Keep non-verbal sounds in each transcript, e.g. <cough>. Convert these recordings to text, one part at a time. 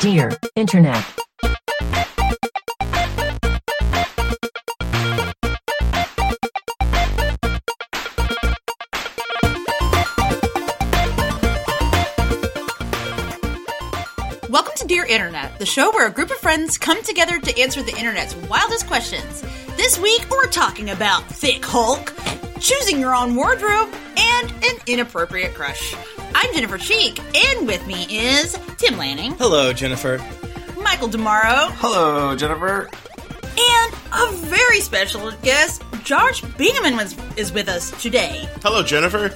Dear Internet. Welcome to Dear Internet, the show where a group of friends come together to answer the internet's wildest questions. This week, we're talking about Thick Hulk, choosing your own wardrobe, and an inappropriate crush. I'm Jennifer Cheek, and with me is Tim Lanning, Hello, Jennifer. Michael Demaro, Hello, Jennifer. and a very special guest, Josh Bingaman was, is with us today. Hello, Jennifer.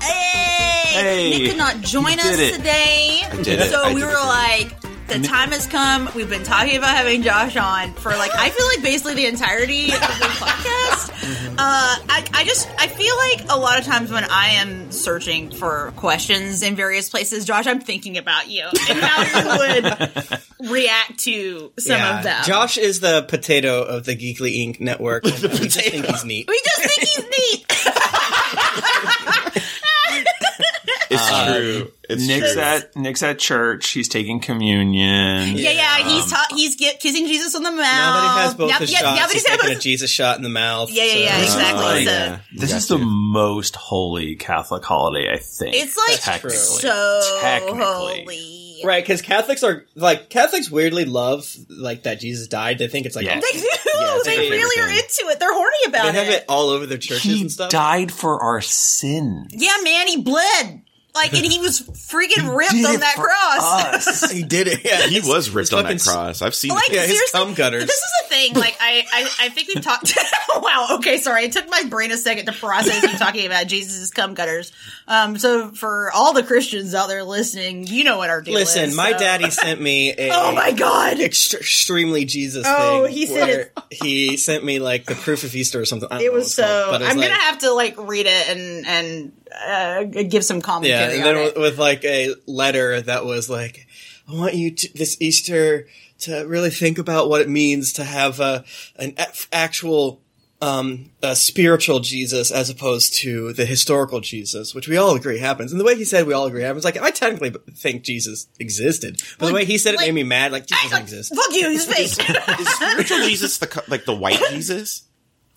Hey! Hey, Nick could not join us it. today. did it. So I we did were it. like, the time has come. We've been talking about having Josh on for like, I feel like basically the entirety of the <laughs> podcast. Mm-hmm. Uh, I, I just, I feel like a lot of times when I am searching for questions in various places, Josh, I'm thinking about you and how you <laughs> would react to some of them. Josh is the potato of the Geekly Inc. network. <laughs> and we just think he's neat. we just think he's neat. It's uh, true. It's Nick's true. at Nick's at church. He's taking communion. Yeah, yeah, he's um, ta- he's get, kissing Jesus on the mouth. Now that he has both Now- his yeah, shots, now he's he's had taking a Jesus shot in the mouth. Yeah, yeah, yeah, so- exactly. Oh, so yeah. This is got the most holy Catholic holiday, I think. It's like technically. so Technically. holy. Right, because Catholics are like Catholics weirdly love like that Jesus died. They think it's like Yeah. They <laughs> do. it's they like really are into it. They're horny about it. they have it. it all over their churches He and stuff. died for our sins. Yeah, man, he bled. Like, and he was freaking ripped on that cross. us. he did it. Yeah, He was ripped on that cross. I've seen Like, it. Yeah, his seriously, cum gutters. This is the thing. Like, I, I, I think we've talked. <laughs> wow. Okay, sorry. It took my brain a second to process you talking about Jesus' cum gutters. Um, so for all the Christians out there listening, you know what our deal Listen, is. Listen, my so- daddy sent me <laughs> a Oh my god. ext- extremely Jesus Oh, thing. he sent it- <laughs> He sent me like the proof of Easter or something. I don't It was what it's called, so. but it was I'm like- gonna have to like read it and and uh, give some Yeah, commentary. and on then it. with, with like a letter that was like, "I want you to this Easter to really think about what it means to have a an a- actual." Um, a spiritual Jesus as opposed to the historical Jesus, which we all agree happens. And the way he said we all agree happens, like I technically think Jesus existed, but the way he said it like- made me mad. Like Jesus I- doesn't exist. Fuck you, he's fake. Is spiritual Jesus the like the white <laughs> Jesus?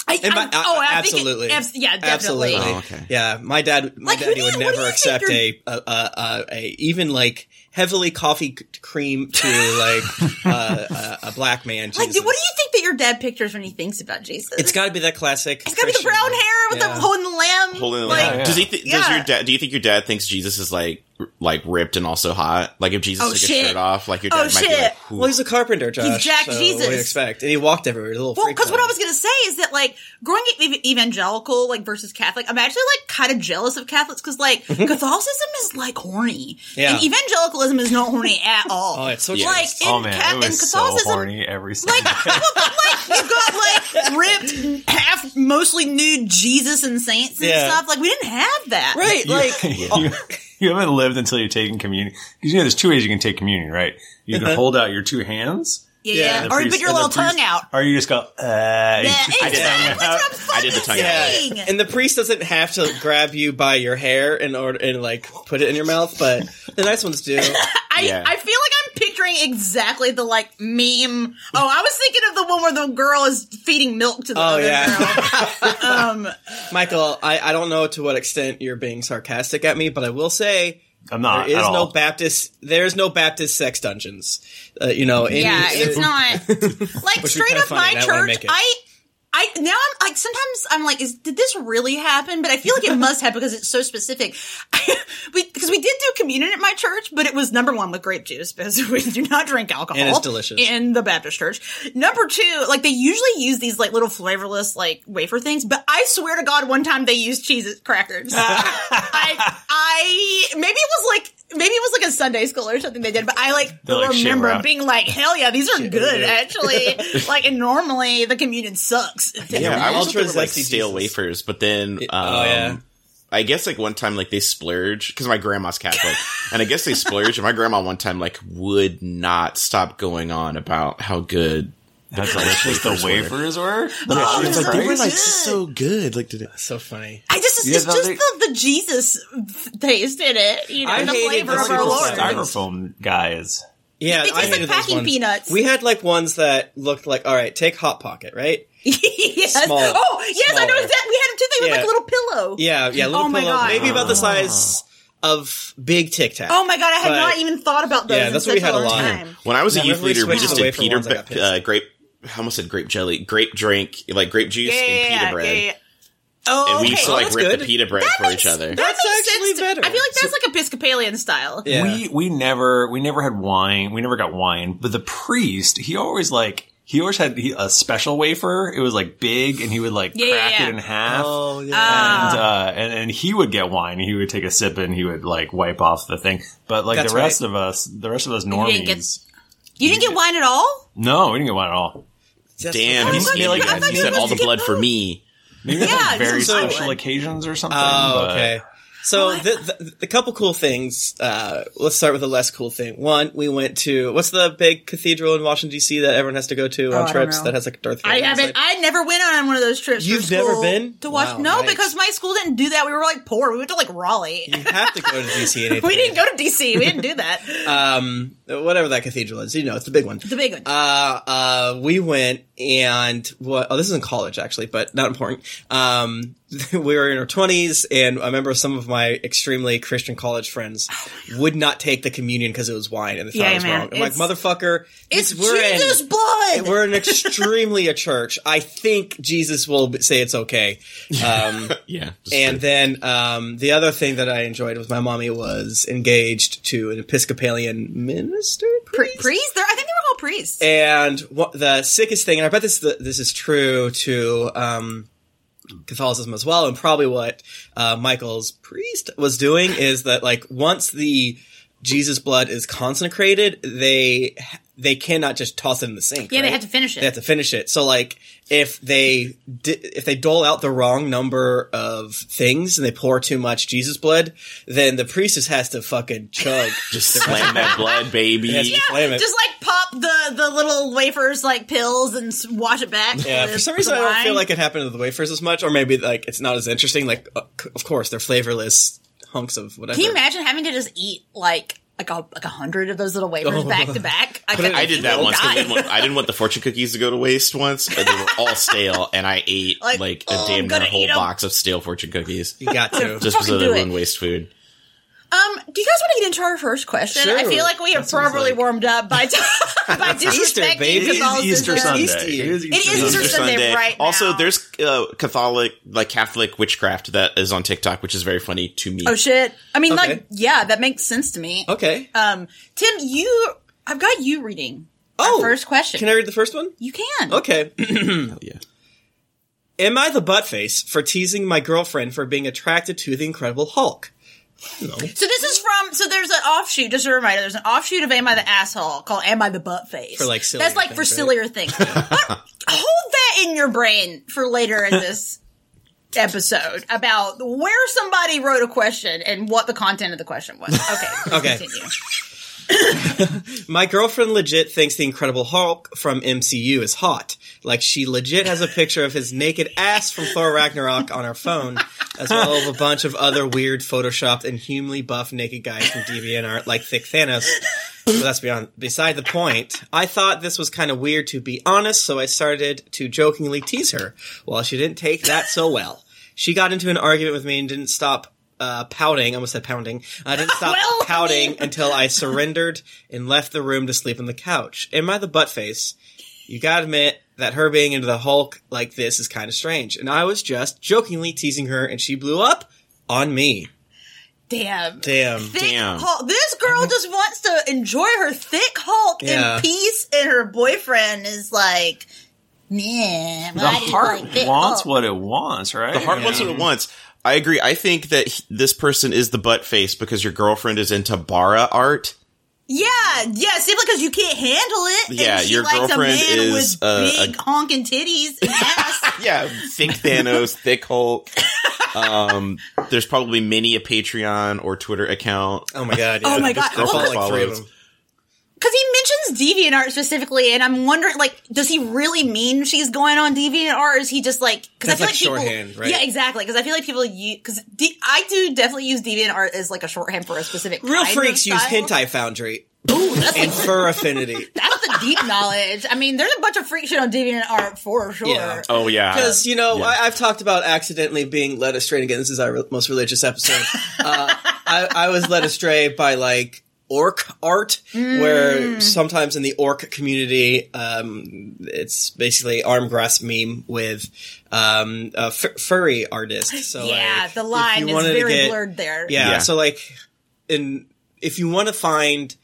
I, And my- I- oh, I think it- absolutely, yeah, definitely. Absolutely. Oh, okay. Yeah, my dad, my Like, daddy do you- would never accept a, a, a, a, a even like heavily coffee cream to <laughs> like uh, a, a black man. Like, what do you think that your dad pictures when he thinks about Jesus? It's got to be that classic. It's gotta be the brown hair with Yeah. the holding the lamb. Holding the like, lamp. Does he? Th- Does your dad? Do you think your dad thinks Jesus is like r- like ripped and also hot? Like if Jesus Oh, took shit. his shirt off, like your Oh, dad might be shit. like, Well, he's a carpenter, Josh. Jack so Jesus. What do you expect? And he walked everywhere. A little Well, because what. I was gonna say is that like growing up evangelical like versus Catholic, I'm actually like kind of jealous of Catholics because like mm-hmm. Catholicism is like horny, Yeah. and evangelicalism is not horny at all. Oh, it's so Yeah. like Yes. in, Oh man, Ca- it in was so Catholicism, horny every single like, <laughs> well, like you've got like ripped, half mostly nude Jesus and saints and Yeah. stuff. Like we didn't have that, right. Like <laughs> you, oh. <laughs> <laughs> you haven't lived until you've taken communion. Because you know, there's two ways you can take communion, right? You can Uh-huh. hold out your two hands, Yeah, Yeah, the or priest- put your and the little tongue out. or you just go, uh, Yeah, you- I did exactly. What I'm <laughs> I did the fucking tongue out. saying. and the priest doesn't have to grab you by your hair in order and like put it in your mouth, but the nice ones do. <laughs> I, Yeah. I feel like I'm picturing exactly the like meme. Oh, I was thinking of the one where the girl is feeding milk to the Oh, other yeah. girl. <laughs> um, Michael, I, I don't know to what extent you're being sarcastic at me, but I will say I'm not there is at no all. Baptist. There's no Baptist sex dungeons. Uh, you know, yeah, it's not <laughs> like Which would be straight up my and I wanna church. I. I now I'm like sometimes I'm like, is did this really happen? But I feel like it <laughs> must have because it's so specific. <laughs> we because we did do communion at my church, but it was number one with grape juice because we do not drink alcohol. And it's delicious. in the Baptist church. Number two, like they usually use these like little flavorless like wafer things, but I swear to God, one time they used cheese crackers. I I maybe it was like maybe it was like a Sunday school or something they did, but I like They're remember we're being like, hell yeah, these are good actually. <laughs> like, and normally the communion sucks. <laughs> Yeah, I was Ultra like zesty stale Jesus. wafers, but then um, oh, yeah. I guess like one time like they splurge because my grandma's Catholic, <laughs> and I guess they splurge. And my grandma one time like would not stop going on about how good How delicious the wafers were. Oh, Jesus it's like, they were like good. so good. Like did it? So funny. I just, Yeah, it's no, just they- the, the Jesus taste in it, you know, I the hated flavor the of our Lord. styrofoam. styrofoam guys. Yeah, They I taste like hated those packing ones. peanuts. We had like ones that looked like all right. Take hot pocket, right? <laughs> yes. Small- oh, yes, I know exactly. We had them too. They look Yeah. like a little pillow. Yeah, yeah. Little Oh my pillow, God. maybe about the size of big Tic Tac. Oh my god, I had But- not even thought about those. Yeah, in that's what such we had a long lot time. When I was a youth leader, we just did pita ones, uh, grape. I almost said grape jelly, grape drink, like grape juice Yeah, and pita yeah, bread. yeah, yeah. Oh, And we okay. used to Oh, like that's rip good. the pita bread That for makes each other. That That's actually sense better. I feel like that's like Episcopalian style. Yeah. We we never we never had wine. We never got wine. But the priest, he always like he always had a special wafer. It was like big, and he would like Yeah, yeah, crack yeah. it in half. Oh yeah. Ah. And, uh, and and he would get wine. He would take a sip and he would like wipe off the thing. But like That's the rest of us, the rest of us didn't normies, get- You didn't get wine at all? no, we didn't get wine at all. Just- Damn, I you, thought you, you- I guys, thought you you said all the blood for me. Maybe it's Yeah, like very just so- special occasions or something. Oh, but- okay. So What? the, the, the couple cool things. Uh, let's start with the less cool thing. One, we went to what's the big cathedral in Washington D.C. that everyone has to go to Oh, on don't trips that has like Darth Vader. I haven't. I never went on one of those trips. You've never been? to watch. Wow, no, nice. because my school didn't do that. We were like poor. We went to like Raleigh. You have to go to D.C. <laughs> we didn't go to DC. We didn't do that. Um, whatever that cathedral is, you know, it's the big one. The big one. Uh, uh, we went and what? Oh, this is in college actually, but not important. Um, <laughs> we were in our twenties, and I remember some of my extremely Christian college friends would not take the communion because it was wine, and they thought Yeah, it was man, wrong. I'm like, motherfucker, it's we're Jesus' in, blood. We're in <laughs> extremely a church. I think Jesus will say it's okay. Um, <laughs> Yeah. just and then um, the other thing that I enjoyed was my mommy was engaged to an Episcopalian minister. Pri- priests? They're, I think they were all priests. And what the sickest thing, and I bet this this is true to um, Catholicism as well, and probably what uh, Michael's priest was doing is that like once the Jesus blood is consecrated, they they cannot just toss it in the sink. yeah, they right? had to finish it. They have to finish it. So like if they di- if they dole out the wrong number of things and they pour too much Jesus blood, then the priestess has to fucking chug. <laughs> Just slam that blood, baby. Yeah, just like pop the the little wafers like pills and wash it back. Yeah, for some the reason I don't feel like it happened to the wafers as much, or maybe like it's not as interesting. Like, uh, c- of course, they're flavorless hunks of whatever. Can you imagine having to just eat like like a like a hundred of those little wafers back to back? <laughs> I, could- I did that would once. 'cause I didn't, want, I didn't want the fortune cookies to go to waste once, but they were all stale, and I ate Like, like, oh, a I'm damn near whole box of stale fortune cookies You got to. just Fucking because I do it. wouldn't waste food. Um, do you guys want to get into our first question? Sure. I feel like we have That properly like- warmed up by <laughs> by <laughs> disrespecting baby. It is Catholicism. Easter Sunday. Easter. It is It is Sunday. Easter Sunday right now. Also, there's uh, Catholic, like Catholic witchcraft that is on TikTok, which is very funny to me. Oh shit! I mean, Okay. like, yeah, that makes sense to me. Okay. Um, Tim, you, I've got you reading. oh, our first question. Can I read the first one? You can. Okay. <clears throat> Hell yeah. Am I the butt face for teasing my girlfriend for being attracted to the Incredible Hulk? So this is from. So there's an offshoot. Just a reminder. There's an offshoot of "Am I the asshole?" called "Am I the butt face?" For, like, sillier That's like for things, right? sillier things. <laughs> But hold that in your brain for later in this episode about where somebody wrote a question and what the content of the question was. <laughs> Okay. Okay. Continue. <laughs> My girlfriend legit thinks the Incredible Hulk from MCU is hot. Like she legit has a picture of his naked ass from Thor Ragnarok on her phone, as well as a bunch of other weird photoshopped and humanly buff naked guys from DeviantArt like Thick Thanos. But that's beyond beside the point. I thought this was kind of weird to be honest, so I started to jokingly tease her. Well, she didn't take that so well. She got into an argument with me and didn't stop uh, pouting. I almost said pounding. I didn't stop <laughs> Well, I pouting mean- until I surrendered and left the room to sleep on the couch. Am I the butt face? You gotta admit that her being into the Hulk like this is kind of strange. And I was just jokingly teasing her and she blew up on me. Damn. Damn. Thick Damn. Hulk. This girl just wants to enjoy her thick Hulk Yeah. in peace, and her boyfriend is like, "Man, The heart wants what it wants, right? The heart wants what it wants. I agree. I think that he- this person is the butt face because your girlfriend is into bara art. Yeah, yeah, simply because you can't handle it. and Yeah, she your likes girlfriend a man is, with uh, big honking titties ass. <laughs> Yeah, thick Thanos, thick Hulk. Um, there's probably many a Patreon or Twitter account. Oh my god. Oh yeah. my God. I follow Well, like three of follows. Them. Because he mentions DeviantArt specifically, and I'm wondering, like, does he really mean she's going on DeviantArt, or is he just like? Because I That's feel like like, people, shorthand, right? Yeah, exactly. Because I feel like people use because D- I do definitely use DeviantArt as like a shorthand for a specific Real kind freaks of use style. hentai foundry. Ooh, that's and like fur affinity. <laughs> that's the deep knowledge. I mean, there's a bunch of freak shit on DeviantArt for sure. Yeah. Oh yeah, Because you know, Yeah. I, I've talked about accidentally being led astray. Again, this is our re- most religious episode. <laughs> uh, I, I was led astray by like orc art, where sometimes in the orc community, um, it's basically arm grasp meme with um, a f- furry artist. <laughs> So yeah, like, the line is very get- blurred there. Yeah, Yeah. so like, in if you want to find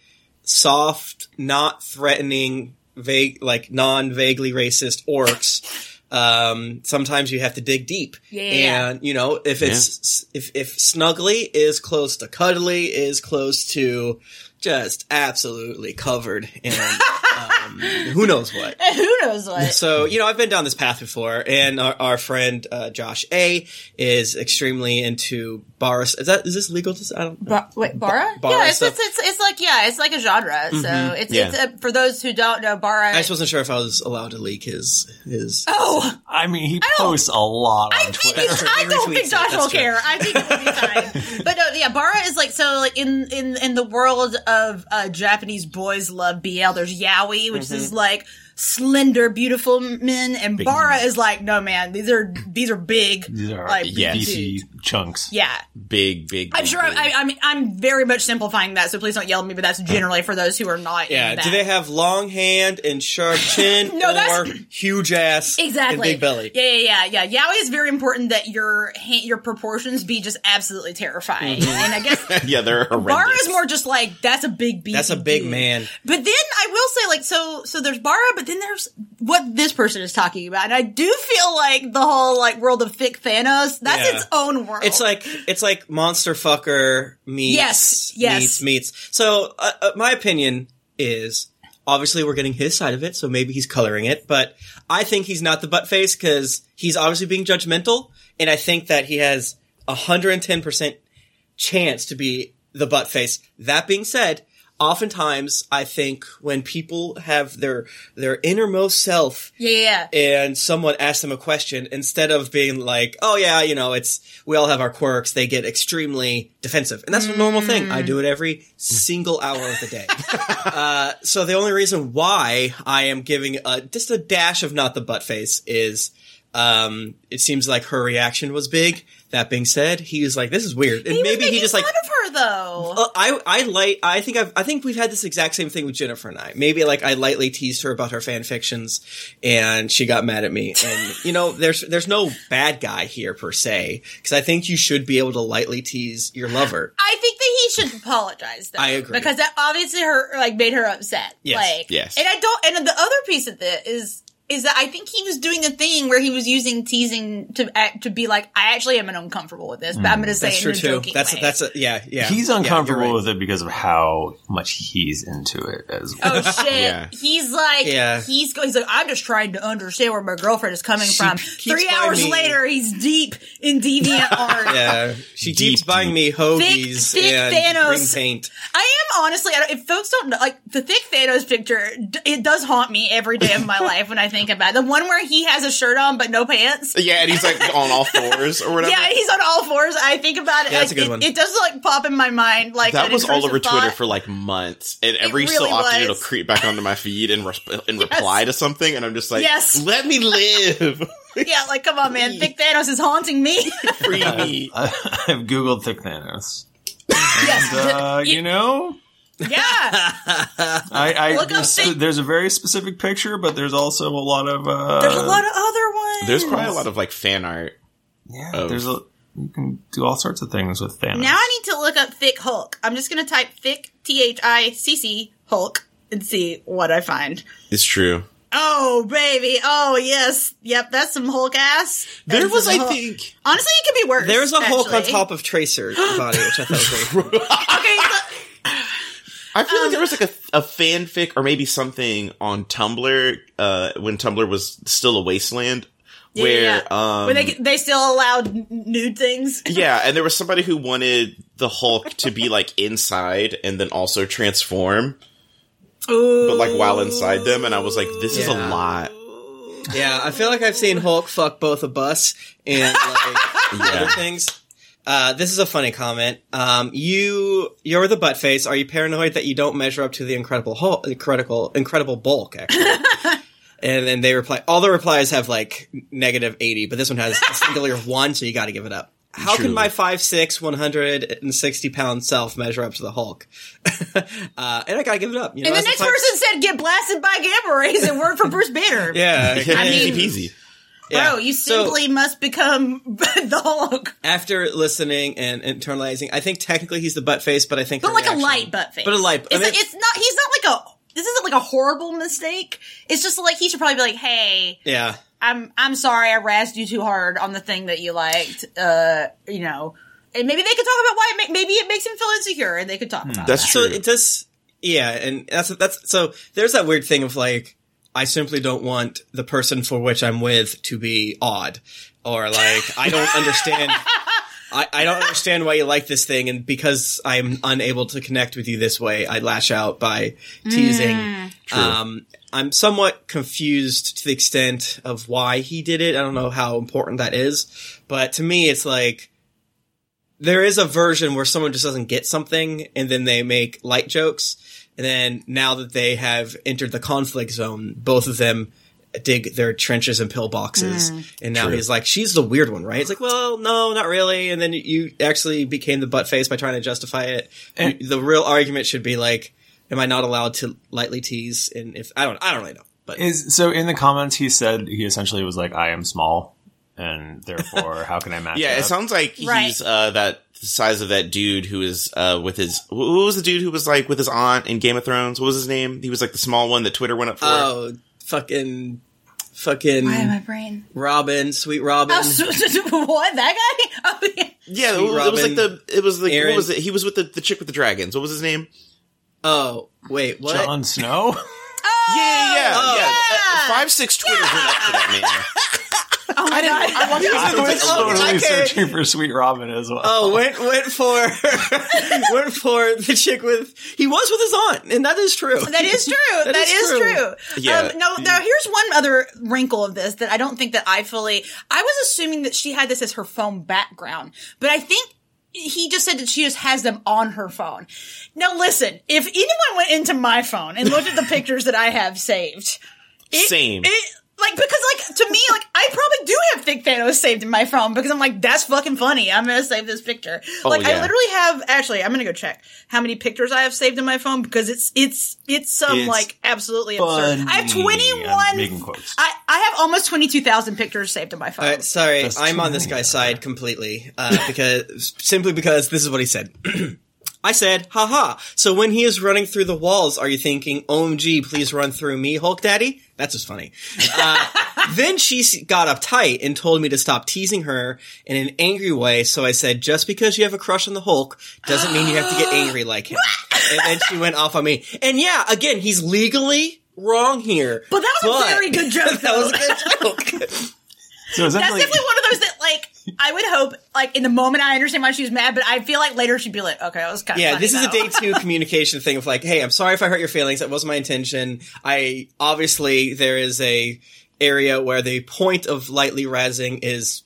soft, not threatening, vague, like non vaguely racist orcs. Um, sometimes you have to dig deep, Yeah, yeah, yeah. and you know if it's if if snuggly is close to cuddly is close to just absolutely covered in <laughs> um, who knows what. <laughs> Who knows what? So, you know, I've been down this path before, and our, our friend uh, Josh A is extremely into bars. Is that is this legal? To, say? I don't. Ba- wait, Bara? Bara yeah, it's, it's, it's, it's like, yeah, it's like a genre. So it's, Yeah. it's a, for those who don't know, Bara. I just wasn't sure if I was allowed to leak his his. oh, I mean, he don't- posts a lot I on think Twitter. he's, I don't retweets think it, Josh that's will true. care. I think it will be fine. <laughs> but no, yeah, Bara is like so like in in in the world of uh, Japanese boys love BL. There's yaoi, which is Mm-hmm. like slender, beautiful men, and Bara is like, no man, these are these are big, <laughs> These are like Yes. beefy dudes. chunks. Yeah, big, big. I'm big, sure. big. I, I mean, I'm very much simplifying that, so please don't yell at me. But that's generally for those who are not. Yeah. in that. Do they have long hand and sharp <laughs> chin, No, or that's- huge ass Exactly. and big belly? Yeah, yeah, yeah, yeah. Yaoi is very important that your ha- your proportions be just absolutely terrifying. Mm-hmm. And I guess <laughs> yeah, they're horrendous. Bara is more just like that's a big beefy That's a big dude. man. But then I will say, like, so so there's Bara, but then there's what this person is talking about, and I do feel like the whole like world of thick Thanos. That's Yeah. its own world. It's like it's like monster fucker meets Yes, yes. meets meets. So uh, uh, my opinion is obviously we're getting his side of it, so maybe he's coloring it, but I think he's not the butt face because he's obviously being judgmental, and I think that he has hundred and ten percent chance to be the butt face. That being said. Oftentimes, I think when people have their their innermost self yeah, and someone asks them a question, instead of being like, "Oh yeah, you know, it's we all have our quirks," they get extremely defensive, and that's a normal thing. I do it every single hour of the day. <laughs> uh, so the only reason why I am giving a, just a dash of not the butt face is. Um, it seems like her reaction was big. That being said, he was like, "This is weird," and He was maybe he making just like fun of her though. uh, I I light I think I've I think we've had this exact same thing with Jennifer and I. Maybe like I lightly teased her about her fan fictions, and she got mad at me. And you know, <laughs> there's there's no bad guy here per se, because I think you should be able to lightly tease your lover. I think that he should apologize. Though, I agree. because that obviously her like made her upset. Yes. Like, Yes. And I don't. And the other piece of it is is that I think he was doing a thing where he was using teasing to act, to be like, I actually am uncomfortable with this, but I'm going to mm. say That's it true in a too. joking That's way. that's a, yeah yeah. He's uncomfortable you're right. with it because of how much he's into it as oh, well. Oh shit! Yeah. He's like, Yeah. he's go- he's like, I'm just trying to understand where my girlfriend is coming She from. Three hours me- later, he's deep in deviant <laughs> art. Yeah, she Deep, keeps buying me hoagies thick and Thanos. green paint. I am honestly, I don't- if folks don't know, like the thick Thanos picture, it does haunt me every day of my <laughs> life when I think about it. The one where he has a shirt on but no pants. yeah, and he's like <laughs> on all fours or whatever. Yeah, he's on all fours. I think about it. Yeah, that's like, a good it, one. it does like pop in my mind. Like that an was all intrusive over Twitter for like months, and every so really often was. it'll creep back onto my feed and resp- and reply to something, and I'm just like, Yes. let me live, <laughs> Yeah, like come on, man. <laughs> Thick Thanos is haunting me. free me. I, I've googled thick Thanos. yes. Uh, You- you know, yeah. <laughs> I, I Look up there's, thick- there's a very specific picture, but there's also a lot of uh, There's a lot of other ones. There's probably a lot of like fan art. yeah. of- There's a you can do all sorts of things with Thanos. Now I need to look up thick Hulk. I'm just gonna type thick T H I C C Hulk and see what I find. It's true. Oh baby, oh yes, yep, that's some Hulk ass. There That's was, I Hulk- think, honestly, it could be worse. There's a Hulk on top of Tracer body, which I thought was very <laughs> cool. Okay, so, I feel Um, like there was like a, a fanfic or maybe something on Tumblr uh, when Tumblr was still a wasteland, where yeah. um, where they they still allowed nude things. <laughs> yeah, and there was somebody who wanted the Hulk to be like inside and then also transform, Ooh. but like while inside them, and I was like, this is a lot. Yeah, I feel like I've seen Hulk fuck both a bus and like <laughs> other things. Uh, this is a funny comment. Um, you, you're the butt face. Are you paranoid that you don't measure up to the incredible, Hul- incredible, incredible bulk? Actually, <laughs> and then they reply. All the replies have like negative eighty, but this one has a singular one, so you got to give it up. How Truly. can my five six, one hundred and sixty pound self measure up to the Hulk? <laughs> uh, and I gotta give it up. You know, And the next five- person said, "Get blasted by gamma rays," and word for Bruce Banner. <laughs> yeah, I mean- easy peasy. Yeah. Bro, you So- simply must become <laughs> the Hulk, after listening and internalizing, I think technically he's the butt face, but I think but her like a light butt face. But a light- I It's, mean- like, it's not. He's not like a. This isn't like a horrible mistake. It's just like he should probably be like, "Hey, Yeah, I'm I'm sorry I razzed you too hard on the thing that you liked. Uh, you know, and maybe they could talk about why. It ma- maybe it makes him feel insecure, and they could talk about That's that. so true. it does. Yeah, and that's that's so. There's that weird thing of like, I simply don't want the person for which I'm with to be odd, or like I don't understand. I, I don't understand why you like this thing, and because I'm unable to connect with you this way, I lash out by teasing. Um, I'm somewhat confused to the extent of why he did it. I don't know how important that is, but to me, it's like there is a version where someone just doesn't get something, and then they make light jokes, and then now that they have entered the conflict zone, both of them dig their trenches and pillboxes, and now True. he's like, "She's the weird one, right?" It's like, "Well, no, not really." And then you actually became the butt face by trying to justify it. And- the real argument should be like, "Am I not allowed to lightly tease?" And if I don't, I don't really know, but Is so in the comments he said he essentially was like, I am small, and therefore how can I match? <laughs> Yeah, up? it sounds like Right. he's uh, that the size of that dude who is uh, with his. Who was the dude who was like with his aunt in Game of Thrones? What was his name? He was like the small one that Twitter went up for. oh, fucking, fucking Why my brain? Robin, sweet Robin. Oh, so, <laughs> what that guy? Oh, yeah. yeah, it, Sweet was- it was like the. It was like Aaron. what was it? He was with the, the chick with the dragons. What was his name? Oh, wait, what? Jon Snow. Yeah, yeah, yeah. Oh. yeah. Uh, five six Twitters went up for that man. <laughs> Oh my god! I watched Yeah. it. I was like, Oh, totally okay. searching for Sweet Robin as well. Oh, went went for <laughs> went for the chick with he was with his aunt, and that is true. That is true. <laughs> That that is is, true. true. Yeah. Um, no, now here's one other wrinkle of this that I don't think that I fully. I was assuming that she had this as her phone background, but I think he just said that she just has them on her phone. Now listen, if anyone went into my phone and looked at the pictures that I have saved, it, Same. It, like because like to me like I probably do have Thick Thanos saved in my phone because I'm like that's fucking funny. I'm gonna save this picture. like I literally have actually I'm gonna go check how many pictures I have saved in my phone because it's it's it's some It's like absolutely absurd. I have 21. I'm making quotes. I, I have almost 22,000 pictures saved in my phone. All right, sorry, That's I'm on this guy's side completely uh, because <laughs> simply because this is what he said. <clears throat> I said, haha. So when he is running through the walls, are you thinking, OMG, please run through me, Hulk Daddy? That's just funny. Uh, <laughs> then she got uptight and told me to stop teasing her in an angry way. So I said, just because you have a crush on the Hulk doesn't mean you have to get <gasps> angry like him. and then she went off on me. And yeah, again, he's legally wrong here. but that was a very good joke. <laughs> that was a good joke. So That's essentially, definitely one of those that, like, I would hope, like, in the moment I understand why she was mad, but I feel like later she'd be like, okay, that was kind of Yeah, this is a day two <laughs> communication thing of like, hey, I'm sorry if I hurt your feelings. That wasn't my intention. I obviously there is a area where the point of lightly razzing is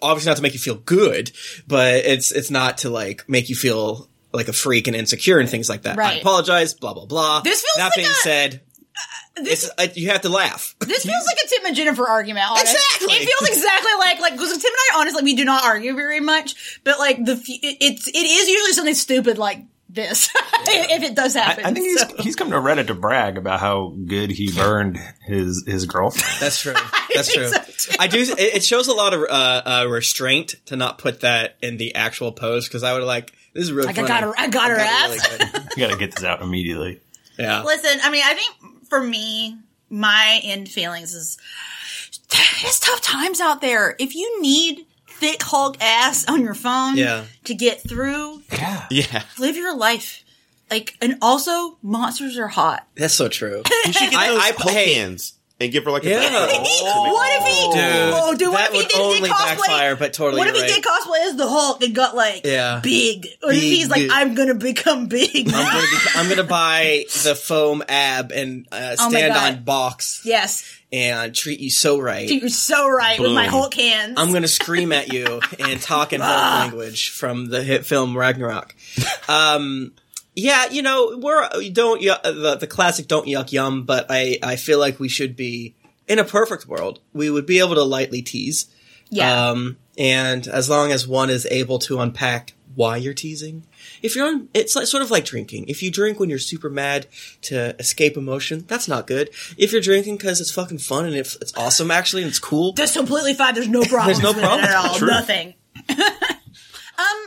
obviously not to make you feel good, but it's it's not to like make you feel like a freak and insecure and things like that. I apologize. Blah blah blah. This feels that like being a- said, This, it's uh, you have to laugh. <laughs> this feels like a Tim and Jennifer argument. Honest. Exactly. It feels exactly like like because Tim and I honestly we do not argue very much, but like the f- it, it's it is usually something stupid like this <laughs> if it does happen. I think he's so. he's come to Reddit to brag about how good he <laughs> burned his his girlfriend. That's true. That's true. so. I do. It, it shows a lot of uh, uh, restraint to not put that in the actual post because I would like this is really. Like, I funny. got her- I got her really ass. good. You got to get this out immediately. Yeah. Listen, I mean, I think for me, my end feelings is it's tough times out there. If you need thick Hulk ass on your phone Yeah. to get through, Yeah. Yeah. live your life. Like, and also monsters are hot. That's so true. You should get I- those I- Hulk hey, hands. And give her like a Yeah. what if he? Dude, oh, dude, what that if he did, only did cosplay? backfire, but totally What if he did cosplay as the Hulk and got like Yeah. big? What if Big, he's like, big. I'm gonna become big? I'm gonna be, I'm gonna <laughs> buy the foam ab and uh, Oh stand God. on box yes, and treat you so right. you're so right with my Hulk hands. I'm gonna scream at you and talk in Hulk <laughs> language from the hit film Ragnarok. Um, yeah, you know, we're don't yu- the the classic "Don't Yuck Yum," but I I feel like we should be in a perfect world. We would be able to lightly tease. yeah. Um, and as long as one is able to unpack why you're teasing. If you're on, it's like, sort of like drinking. If you drink when you're super mad to escape emotion, that's not good. If you're drinking because it's fucking fun and if it's awesome actually and it's cool, That's completely fine. There's no problem. <laughs> There's no problem. at all. True. Nothing. <laughs> um,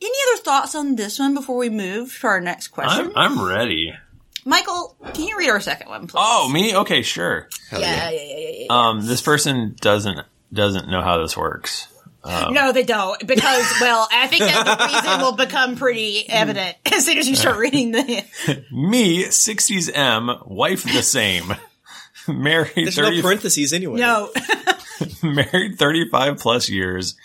any other thoughts on this one before we move to our next question? I'm, I'm ready. Michael, can you read our second one, please? Oh, me? Okay, sure. Hell yeah, yeah, yeah, yeah. yeah. Um, this person doesn't doesn't know how this works. no, they don't because, well, I think that the reason will become pretty evident <laughs> as soon as you start reading the. <laughs> Me, 60s M, wife the same. <laughs> married there's 30, no parentheses anyway. No, married 35 plus years.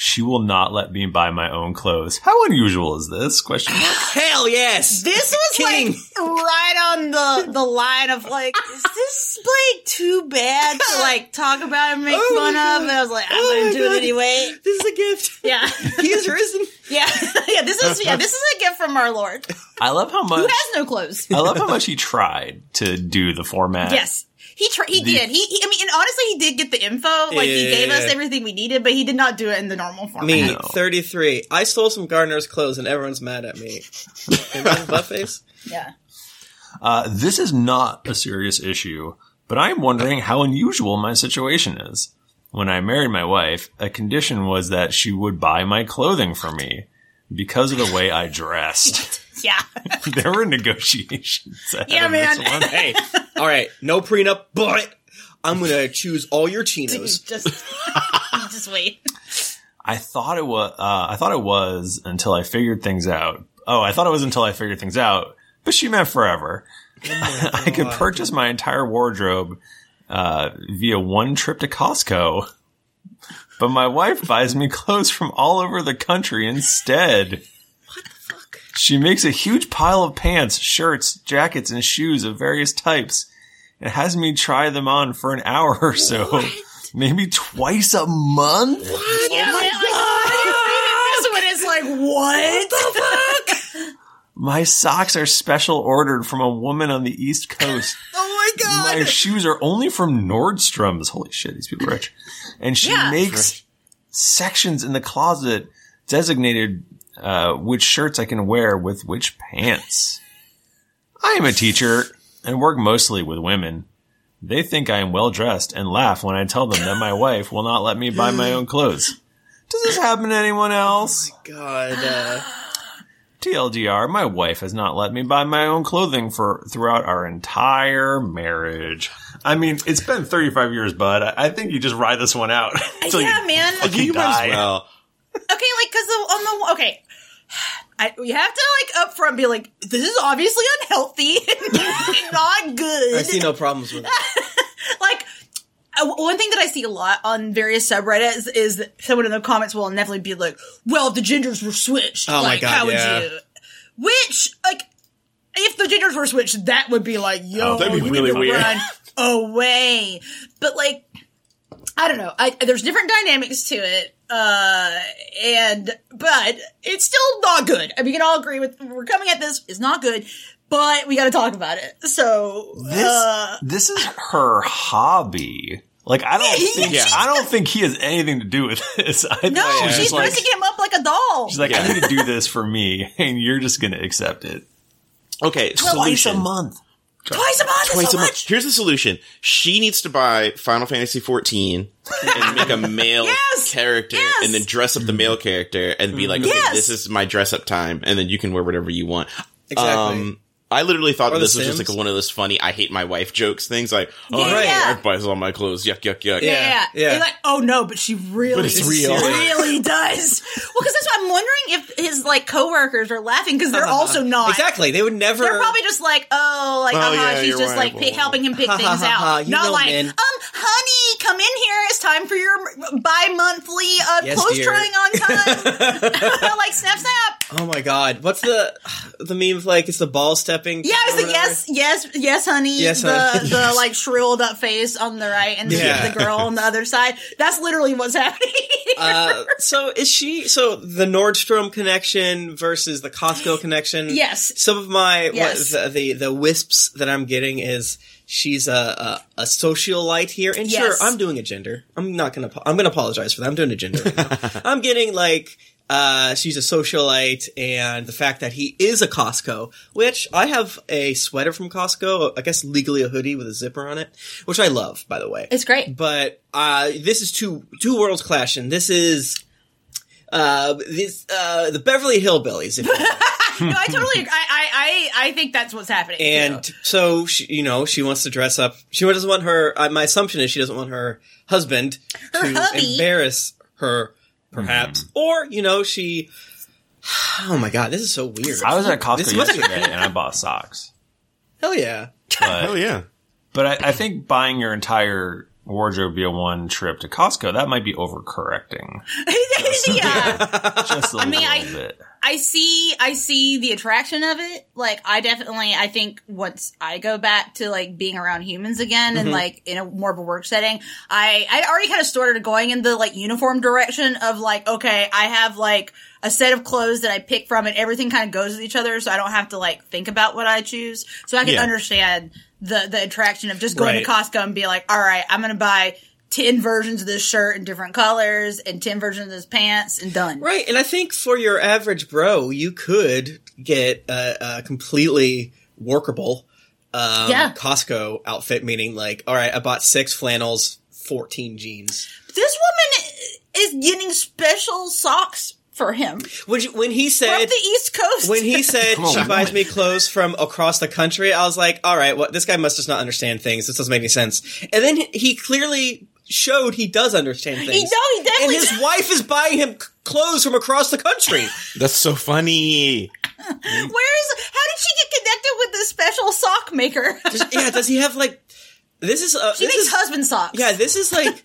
She will not let me buy my own clothes. How unusual is this? Question mark. <laughs> Hell yes! this was King. like right on the the line of like, <laughs> is this like too bad to like talk about and make Oh fun of? And I was like, I'm Oh gonna my do it anyway. This is a gift. Yeah, <laughs> He is risen. yeah, yeah. This is yeah, this is a gift from our Lord I love how much has no clothes. I love how much he tried to do the format. Yes. He tr- he The- did. He, he I mean, and honestly, he did get the info. Like he Yeah. gave us everything we needed, but he did not do it in the normal format. Me, 33. I stole some gardener's clothes and everyone's mad at me. <laughs> Everyone's butt face? Yeah. Uh, this is not a serious issue, but I am wondering how unusual my situation is. When I married my wife, a condition was that she would buy my clothing for me because of the way I dressed. <laughs> Yeah. <laughs> there were negotiations. <laughs> Yeah, of this man. one. Hey, all right, no prenup, but I'm gonna choose all your chinos. just just wait. I thought it was. Uh, I thought it was until I figured things out. Oh, I thought it was until I figured things out. But she meant forever. I could purchase my entire wardrobe uh, via one trip to Costco. But my wife buys me clothes from all over the country instead. What the fuck? She makes a huge pile of pants, shirts, jackets, and shoes of various types and has me try them on for an hour or so. Maybe twice a month? Oh yeah, like, I just <laughs> this one is like, what the fuck? My socks are special ordered from a woman on the East Coast. <laughs> Oh my god! My shoes are only from Nordstrom's. Holy shit, these people are rich. And she Yeah. makes sections in the closet designated uh, which shirts I can wear with which pants. I am a teacher and work mostly with women. They think I am well dressed and laugh when I tell them that my wife will not let me buy my own clothes. Does this happen to anyone else? God, uh, TLDR, my wife has not let me buy my own clothing for throughout our entire marriage. I mean, it's been 35 years, bud. I, I think you just ride this one out. <laughs> until yeah, you man. fucking You might die. as well. Okay, like, cause the, on the, okay. I, you have to like up front be like, this is obviously unhealthy <laughs> and not good. I see no problems with it. <laughs> like uh, one thing that I see a lot on various subreddits is that someone in the comments will inevitably be like, "Well, if the genders were switched, Oh my like, God, how yeah. would you?" Which, like, if the genders were switched, that would be like, "Yo, Oh, that'd be you really need to weird. run <laughs> away." But like, I don't know. I, there's different dynamics to it, uh, and but it's still not good. I mean, we can all agree with we're coming at this is not good, but we got to talk about it. So, This, uh, this is her hobby. Like, I don't he- think, Yeah. I don't think he has anything to do with this. I think no, she's she's just like, dressing him up like a doll. she's like, Yeah. I need to do this for me, and you're just gonna accept it. Okay, Twice a month. Twice a month. Twice so a month. much. Here's the solution. She needs to buy Final Fantasy 14 and make a <laughs> male Yes! character Yes! and then dress up the male character and be like, okay, Yes! this is my dress up time. And then you can wear whatever you want. Exactly. Um, I literally thought Or this The was just like one of those funny "I hate my wife" jokes things. Like, oh, Yeah, my yeah. wife buys all my clothes. Yuck, yuck, yuck. Yeah, Yeah, yeah. yeah. Like, oh no, but she really, But real. really <laughs> does. Well, because that's why I'm wondering if his like coworkers are laughing because they're also not. Exactly. They would never. They're probably just like, oh, like, Oh, uh-huh, yeah, she's just right. like pi- helping him pick Ha, ha, things ha, ha. out. You Not like, man. um, honey, come in here. It's time for your bi-monthly uh, Yes, clothes dear. trying on time. <laughs> <laughs> like, snap, snap. Oh my god! What's the the meme of like? It's the ball stepping. Yeah, it's or the whatever? yes, yes, yes, honey. Yes, the honey. the like shrilled up face on the right, and Yeah. the girl on the other side. That's literally what's happening. Uh, so is she? So the Nordstrom connection versus the Costco connection. Yes. Some of my Yes. what, the, the the wisps that I'm getting is she's a a, a socialite here, and sure, I'm doing a gender. I'm not gonna. I'm gonna apologize for that. I'm doing a gender. Right. <laughs> I'm getting like. Uh, she's a socialite, and the fact that he is a Costco, which I have a sweater from Costco, I guess legally a hoodie with a zipper on it, which I love, by the way it's great. but uh, this is two two worlds clashing. This is uh, this uh, the Beverly Hillbillies, if you will. <laughs> No, I totally. agree. I, I, I, I think that's what's happening. and too. so she, you know, she wants to dress up. She doesn't want her. Uh, my assumption is she doesn't want her husband Her to hubby. embarrass her, perhaps, hmm. or you know, she. <sighs> Oh my god, this is so weird. I was at Costco This yesterday and I bought socks. Hell yeah! But, Hell yeah. but I, I think buying your entire wardrobe be a one trip to Costco, that might be overcorrecting yeah, <laughs> just a mean, little I- bit. I see. I see the attraction of it. Like, I definitely. I think once I go back to like being around humans again Mm-hmm. and like in a more of a work setting, I I already kind of started going in the like uniform direction of like, okay, I have like a set of clothes that I pick from, and everything kind of goes with each other, so I don't have to like think about what I choose. So I can Yeah. understand the the attraction of just going Right. to Costco and be like, all right, I'm gonna buy. 10 versions of this shirt in different colors and 10 versions of this pants and done. Right, and I think for your average bro, you could get a, a completely workable um, Yeah. Costco outfit. Meaning, like, all right, I bought six flannels, fourteen jeans. This woman is getting special socks for him When, you- when he from said the East Coast. when he said Come on, she buys me clothes from across the country, I was like, all right, well, this guy must just not understand things. This doesn't make any sense. And then he clearly showed he does understand things. he, no, he and definitely his wife is buying him clothes from across the country. <laughs> That's so funny. <laughs> Where is? How did she get connected with this special sock maker? Does- yeah, does he have like? This is uh, she this makes is, husband socks. Yeah, this is like <laughs>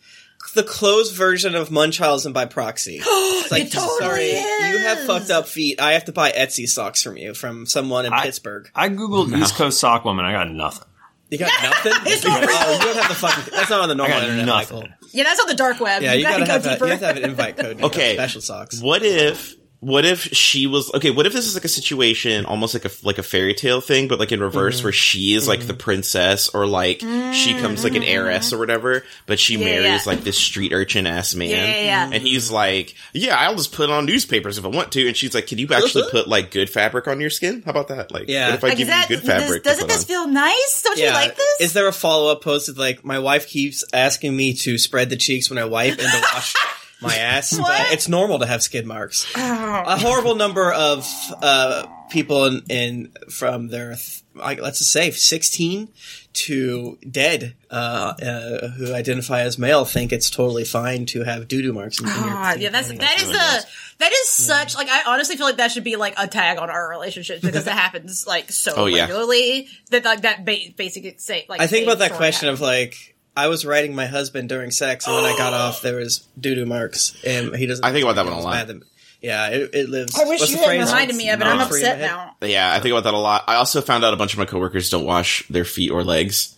the closed version of Munchausen by proxy. <gasps> It's like, It totally sorry, is. you have fucked up feet. I have to buy Etsy socks from you from someone in I- Pittsburgh. I googled East Coast sock woman. I got nothing. You got nothing. <laughs> It's not real. Oh, you don't have the fucking. That's not on the normal internet, nothing. Michael. yeah, that's on the dark web. Yeah, you, gotta gotta go have a, deeper. you have to have an invite code. to get Okay. special socks. What if what if she was okay? What if this is like a situation, almost like a like a fairy tale thing, but like in reverse, Mm-hmm. where she is like the princess, or like she comes like an heiress or whatever, but she Yeah, marries yeah. like this street urchin ass man, Yeah, yeah, yeah. and he's like, "Yeah, I'll just put on newspapers if I want to," and she's like, "Can you actually put like good fabric on your skin? How about that? Like, Yeah. what if I Like, give that, you good fabric? doesn't this on? feel nice? Don't you like this? Is there a follow up post with like my wife keeps asking me to spread the cheeks when I wipe and to wash <laughs> my ass? <laughs> What? But it's normal to have skid marks. A horrible number of uh, people in, in from their th- like, let's just say sixteen to dead uh, uh, who identify as male think it's totally fine to have doo doo marks. In your- God, yeah, that's that is really the gross. that is such like I honestly feel like that should be like a tag on our relationship because it happens like so Oh, yeah. regularly that like that ba- basic say like I think about that story question happens. of like. I was writing my husband during sex, and when I got off, there was doo doo marks, and he doesn't. I think about that one a lot. bad that- Yeah, it, it lives. I wish what's you the hadn't phrase? reminded me of it. I'm upset now. Yeah, I think about that a lot. I also found out a bunch of my coworkers don't wash their feet or legs.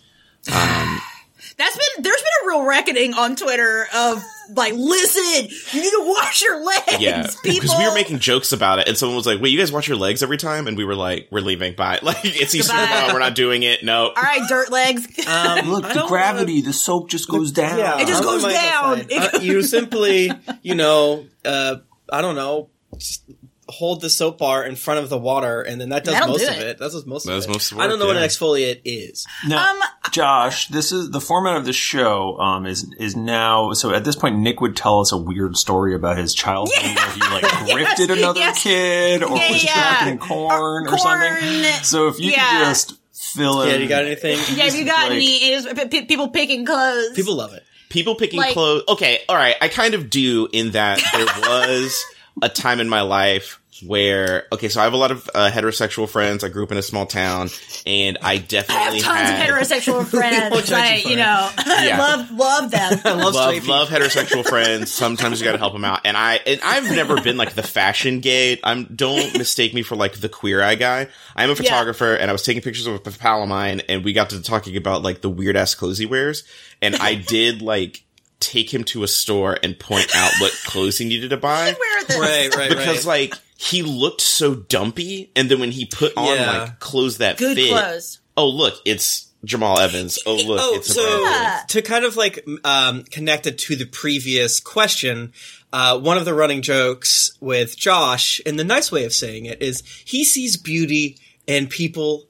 Um, <sighs> That's been there's been a real reckoning on Twitter of like, listen, you need to wash your legs, Yeah, people. because we were making jokes about it, and someone was like, "Wait, you guys wash your legs every time?" And we were like, "We're leaving. Bye." <laughs> Like it's Easter. Goodbye. No, we're not doing it. No. all right, dirt legs. Um, <laughs> Look, the don't gravity, the soap just goes down. Yeah, It just goes down. Stein. It <laughs> Uh, you simply, you know, uh, I don't know, s- hold the soap bar in front of the water, and then that does That'll most do of it. it. That does most That's of it. most of the I don't work, know what an exfoliate is. Now, Um, Josh, this is the format of the show. Um, is is now so at this point, Nick would tell us a weird story about his childhood where he <laughs> like grifted another yes. kid or Yeah, was yeah. trapped in corn or, something. corn. So if you Yeah. could just fill in, Yeah, you got anything? Yeah, have you got like- any is, p- p- people picking clothes? People love it. People picking Like- clothes. Okay, all right. I kind of do in that there <laughs> was a time in my life where okay, so I have a lot of uh, heterosexual friends. I grew up in a small town, and I I definitely have tons had, of heterosexual <laughs> friends. judge you I, you know, <laughs> Yeah. love love them. I <laughs> love, love love heterosexual friends. Sometimes you got to help them out, and I and I've never been like the fashion gay. I'm don't mistake me for like the queer eye guy. I'm a photographer, and I was taking pictures of a pal of mine, and we got to talking about like the weird ass clothes he wears, and I did like take him to a store and point out what <laughs> clothes he needed to buy Wear this. Right, right, because right. like he looked so dumpy, and then when he put on Yeah. like clothes that Good fit, clothes. oh look, it's Jamal Evans. Oh look, Oh, it's so Brad Yeah. to kind of like um, connect it to the previous question, uh, one of the running jokes with Josh, and the nice way of saying it is he sees beauty in people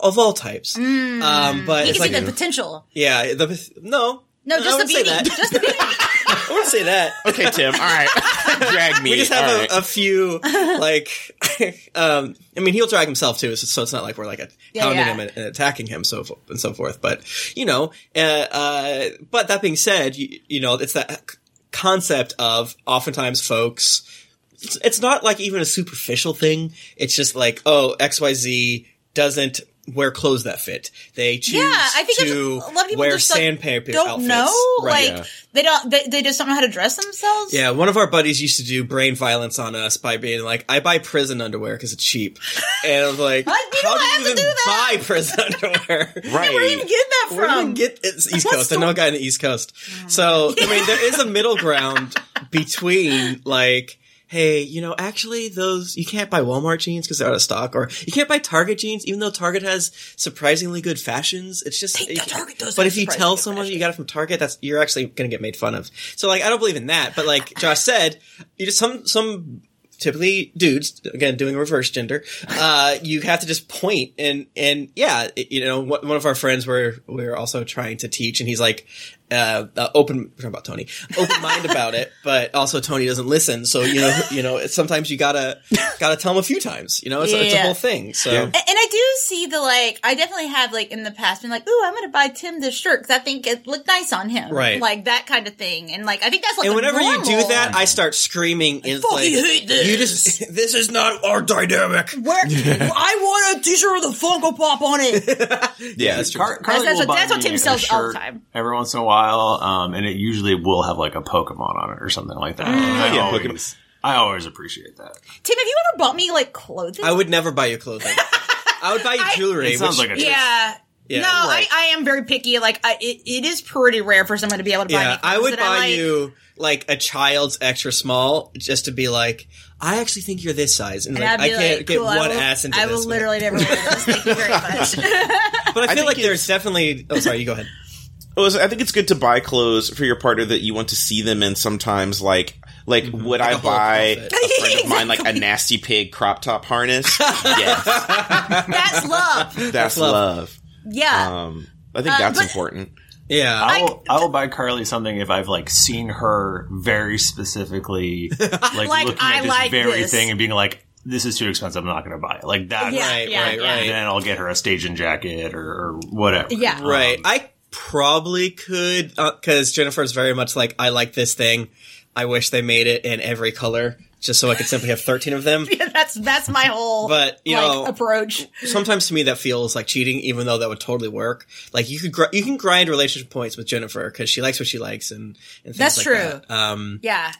of all types. Um, but You it's can like see the potential. yeah, the no, No, I just the wouldn't say that. Just the beauty. <laughs> I want to say that. Okay, Tim. All right, <laughs> drag me. We just All have right. a, a few like <laughs> um I mean he'll drag himself too so, so it's not like we're like a, Yeah, hounding yeah. him and, and attacking him so fo- and so forth but you know uh, uh but that being said you, you know it's that concept of oftentimes folks it's, it's not like even a superficial thing it's just like oh XYZ doesn't wear clothes that fit they choose Yeah, I think there's to a lot of people wear just like, don't outfits. know. Right. like yeah. they don't. They, they just don't know how to dress themselves. Yeah, one of our buddies used to do brain violence on us by being like, "I buy prison underwear because it's cheap," and I was like, <laughs> Like, "How don't do you even do that." buy prison underwear?" right. <laughs> Where do you even get that from? Where do you from? get it's East Coast? I know a guy in the East Coast. So I mean, there is a middle ground <laughs> between like. Hey, you know, actually, those you can't buy Walmart jeans because they're out of stock, or you can't buy Target jeans, even though Target has surprisingly good fashions. It's just, Hey, Target does but if you tell someone fashion. you got it from Target, that's you're actually going to get made fun of. So, like, I don't believe in that. But like Josh said, you just some some typically dudes again doing reverse gender uh you have to just point and and yeah it- you know one one of our friends were we are also trying to teach and he's like uh, uh open talking about tony open mind about it but also tony doesn't listen so you know you know sometimes you gotta gotta tell him a few times you know it's, it's a whole thing so Yeah. And, and I do see the like. I definitely have like in the past been like, "Ooh, I'm gonna buy Tim this shirt because I think it looked nice on him." Right. Like that kind of thing. And like I think that's like. and a whenever you do that, I start screaming. In, fucking like, hate this. You just this is not our dynamic. Where <laughs> I want a T-shirt with a Funko Pop on it. <laughs> Yeah, that's true. Car- Carly That's- will that's buy what Tim a sells all the time. Every once in a while, um, and it usually will have like a Pokemon on it or something like that. Mm. I yeah, always, I always appreciate that. Tim, have you ever bought me like clothing? I would never buy you clothing. <laughs> I would buy you jewelry. It sounds which- like a Yeah. Yeah, no, right. I, I am very picky. Like, I, it, it is pretty rare for someone to be able to buy me yeah. clothes I would that buy like. you like a child's extra small just to be like, I actually think you're this size, and, And like I'd be I can't like, get cool, one will- ass into I this. I will but- literally never wear this. Thank you very <laughs> much. But I <laughs> feel think like there's definitely. Oh, sorry. You go ahead. Well, I think it's good to buy clothes for your partner that you want to see them in. Sometimes, like, like would Like a I buy outfit. a friend of mine like a nasty pig crop top harness? <laughs> yes, That's love. that's love. love. Yeah. Um, I think Uh, that's but- important. Yeah. I will, I will buy Carly something if I've like seen her very specifically, <laughs> like, Like, looking I at this like very this. thing and being like, "This is too expensive. I'm not going to buy it." Like that. Yeah, right, yeah, right, yeah. right. Then I'll get her a staging jacket or, or whatever. Yeah. Right. I probably could, because Jennifer's very much like, I like this thing. I wish they made it in every color, just so I could simply have 13 of them. <laughs> that's that's my whole But, you like, know- approach. Sometimes to me that feels like cheating, even though that would totally work. Like you could, gr- you can grind relationship points with Jennifer because she likes what she likes and, and things That's like true. that. Um, Yeah.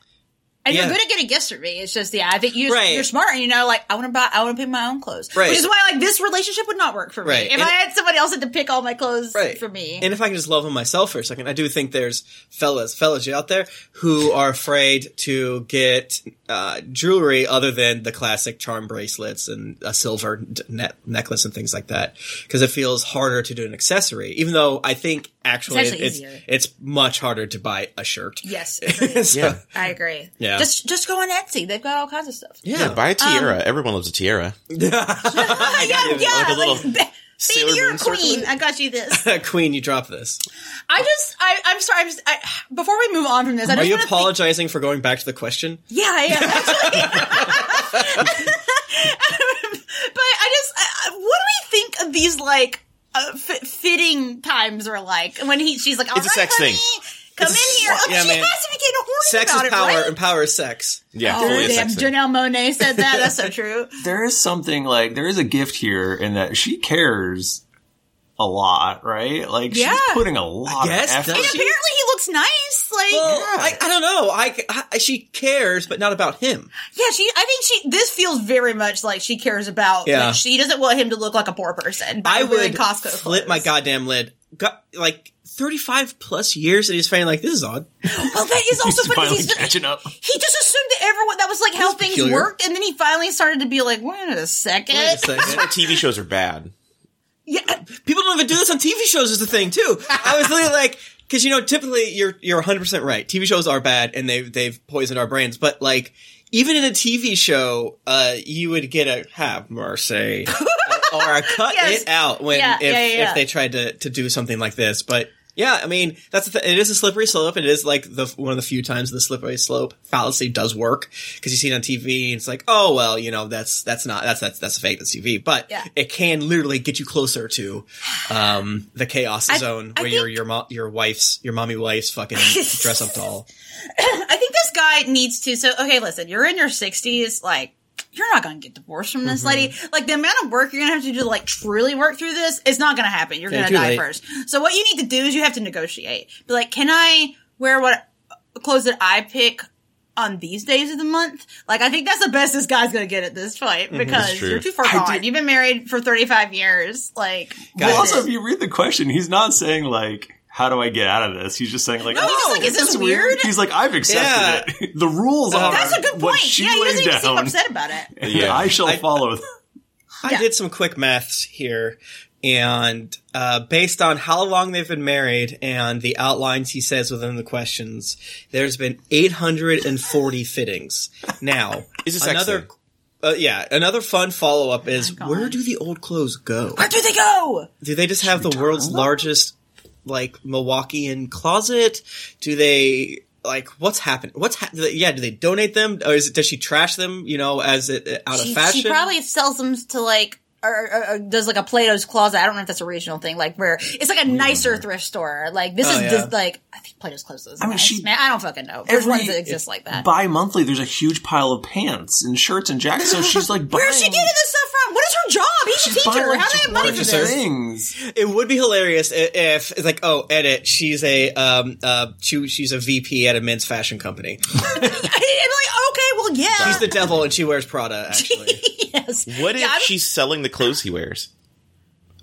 And Yeah. you're good at getting gifts for me. It's just yeah, I think you Right. you're smart and you know like I want to buy I want to pick my own clothes. Right. Which is why like this relationship would not work for me. Right. If And- I had somebody else that to pick all my clothes Right. for me. And if I can just love them myself for a second, I do think there's fellas, fellas out there who are afraid to get uh, jewelry other than the classic charm bracelets and a silver net necklace and things like that because it feels harder to do an accessory. Even though I think actually It's actually it's easier. it's much harder to buy a shirt. Yes. <laughs> So, Yeah. I agree. Yeah. just just go on Etsy. They've got all kinds of stuff. Yeah, buy a tiara. Um, Everyone loves a tiara. <laughs> <laughs> yeah, yeah, like a little ba- Sailor baby, you're a queen. I got you this. Queen, you drop this. I just, I, I'm sorry. I'm just, I, before we move on from this, I Are just you wanna think- apologizing for going back to the question? Yeah, I am actually. but I just, I, I- what do we think of these like uh, f- fitting times are like when he, she's like, "All It's a sex honey, thing. Come It's- in here. Yeah, she man. has to be getting horny Sex about is it, power, right? and power is sex. Yeah, Oh totally a damn! sex. Janelle Monáe said that. That's so <laughs> true. there is something like there is a gift here in that she cares a lot, right? Like Yeah. she's putting a lot guess, of effort. And she? apparently, he looks nice. Like, Well, I, I don't know. I, I- she cares, but not about him. yeah, she. I think she. This feels very much like she cares about. Yeah. Like, she doesn't want him to look like a poor person. I would Costco flip my goddamn lid. Got like thirty five plus years, and he's feeling like this is odd. Well, that is <laughs> also He's funny. finally He's, catching up. he just assumed that everyone that was like how things peculiar. worked, and then he finally started to be like, "Wait a second, Wait a second. <laughs> Why TV shows are bad. Yeah." People don't even do this on TV shows. Is the thing too. I was literally like, because you know, typically you're you're 100 percent right. TV shows are bad, and they've they've poisoned our brains. But like, even in a TV show, uh, you would get a have mercy <laughs> or a cut Yes. it out when Yeah, if yeah, yeah. if they tried to to do something like this. But yeah, I mean, that's the th- it is a slippery slope. and It is like the one of the few times the slippery slope fallacy does work because you see it on TV. And it's like, oh well, you know, that's that's not that's that's that's a fake. That's TV, but Yeah. it can literally get you closer to um the chaos I- zone I where your your mo- your wife's your mommy wife's fucking <laughs> dress up doll. I think this guy needs to. So, okay, listen, you're in your 60s, like. You're not going to get divorced from this lady. Mm-hmm. Like the amount of work you're going to have to do to like truly work through this, it's not going to happen. You're Yeah, going to die late. first. So what you need to do is you have to negotiate. Be like, can I wear what clothes that I pick on these days of the month? Like I think that's the best this guy's going to get at this point mm-hmm. because true. you're too far I gone. do- You've been married for 35 years. Like, Well, also, if you read the question, he's not saying like, "How do I get out of this?" He's just saying like, No, he's just "Oh, like, is this that's weird?" He's like, "I've accepted it. <laughs> the rules are that's a good what point. she Yeah, he doesn't even seem upset about it. and <laughs> Yeah. I shall I- follow." them." I Yeah. did some quick maths here, and uh, based on how long they've been married and the outlines he says within the questions, there's been 840 fittings. Now, <laughs> Is this another, thing. uh, yeah, another fun follow up is God. where do the old clothes go? Where do they go? Do they just have the world's largest like Milwaukeean closet? Do they like what's happened? What's ha- do they- yeah? Do they donate them, or is it, does she trash them? You know, as it out She, of fashion? she probably sells them to like. Or, or, or does like a Plato's Closet. I don't know if that's a regional thing, like where it's like a oh, nicer thrift store. Like this Oh, is yeah. just like I think Plato's Closet is I mean, nice. she- man. I don't fucking know. There's Every- ones that exist like that. Bi-monthly, there's a huge pile of pants and shirts and jackets. So she's like, <laughs> Where's she getting this stuff from? What is her job? He's a She's buying, teacher. like, How do they have money for this? things. It would be hilarious i- if it's like, oh, edit. She's a um uh she, she's a VP at a men's fashion company. <laughs> I'm like, okay, well, yeah. She's the devil and she wears Prada. Actually, <laughs> yes. What if Yeah, she's selling the clothes he wears?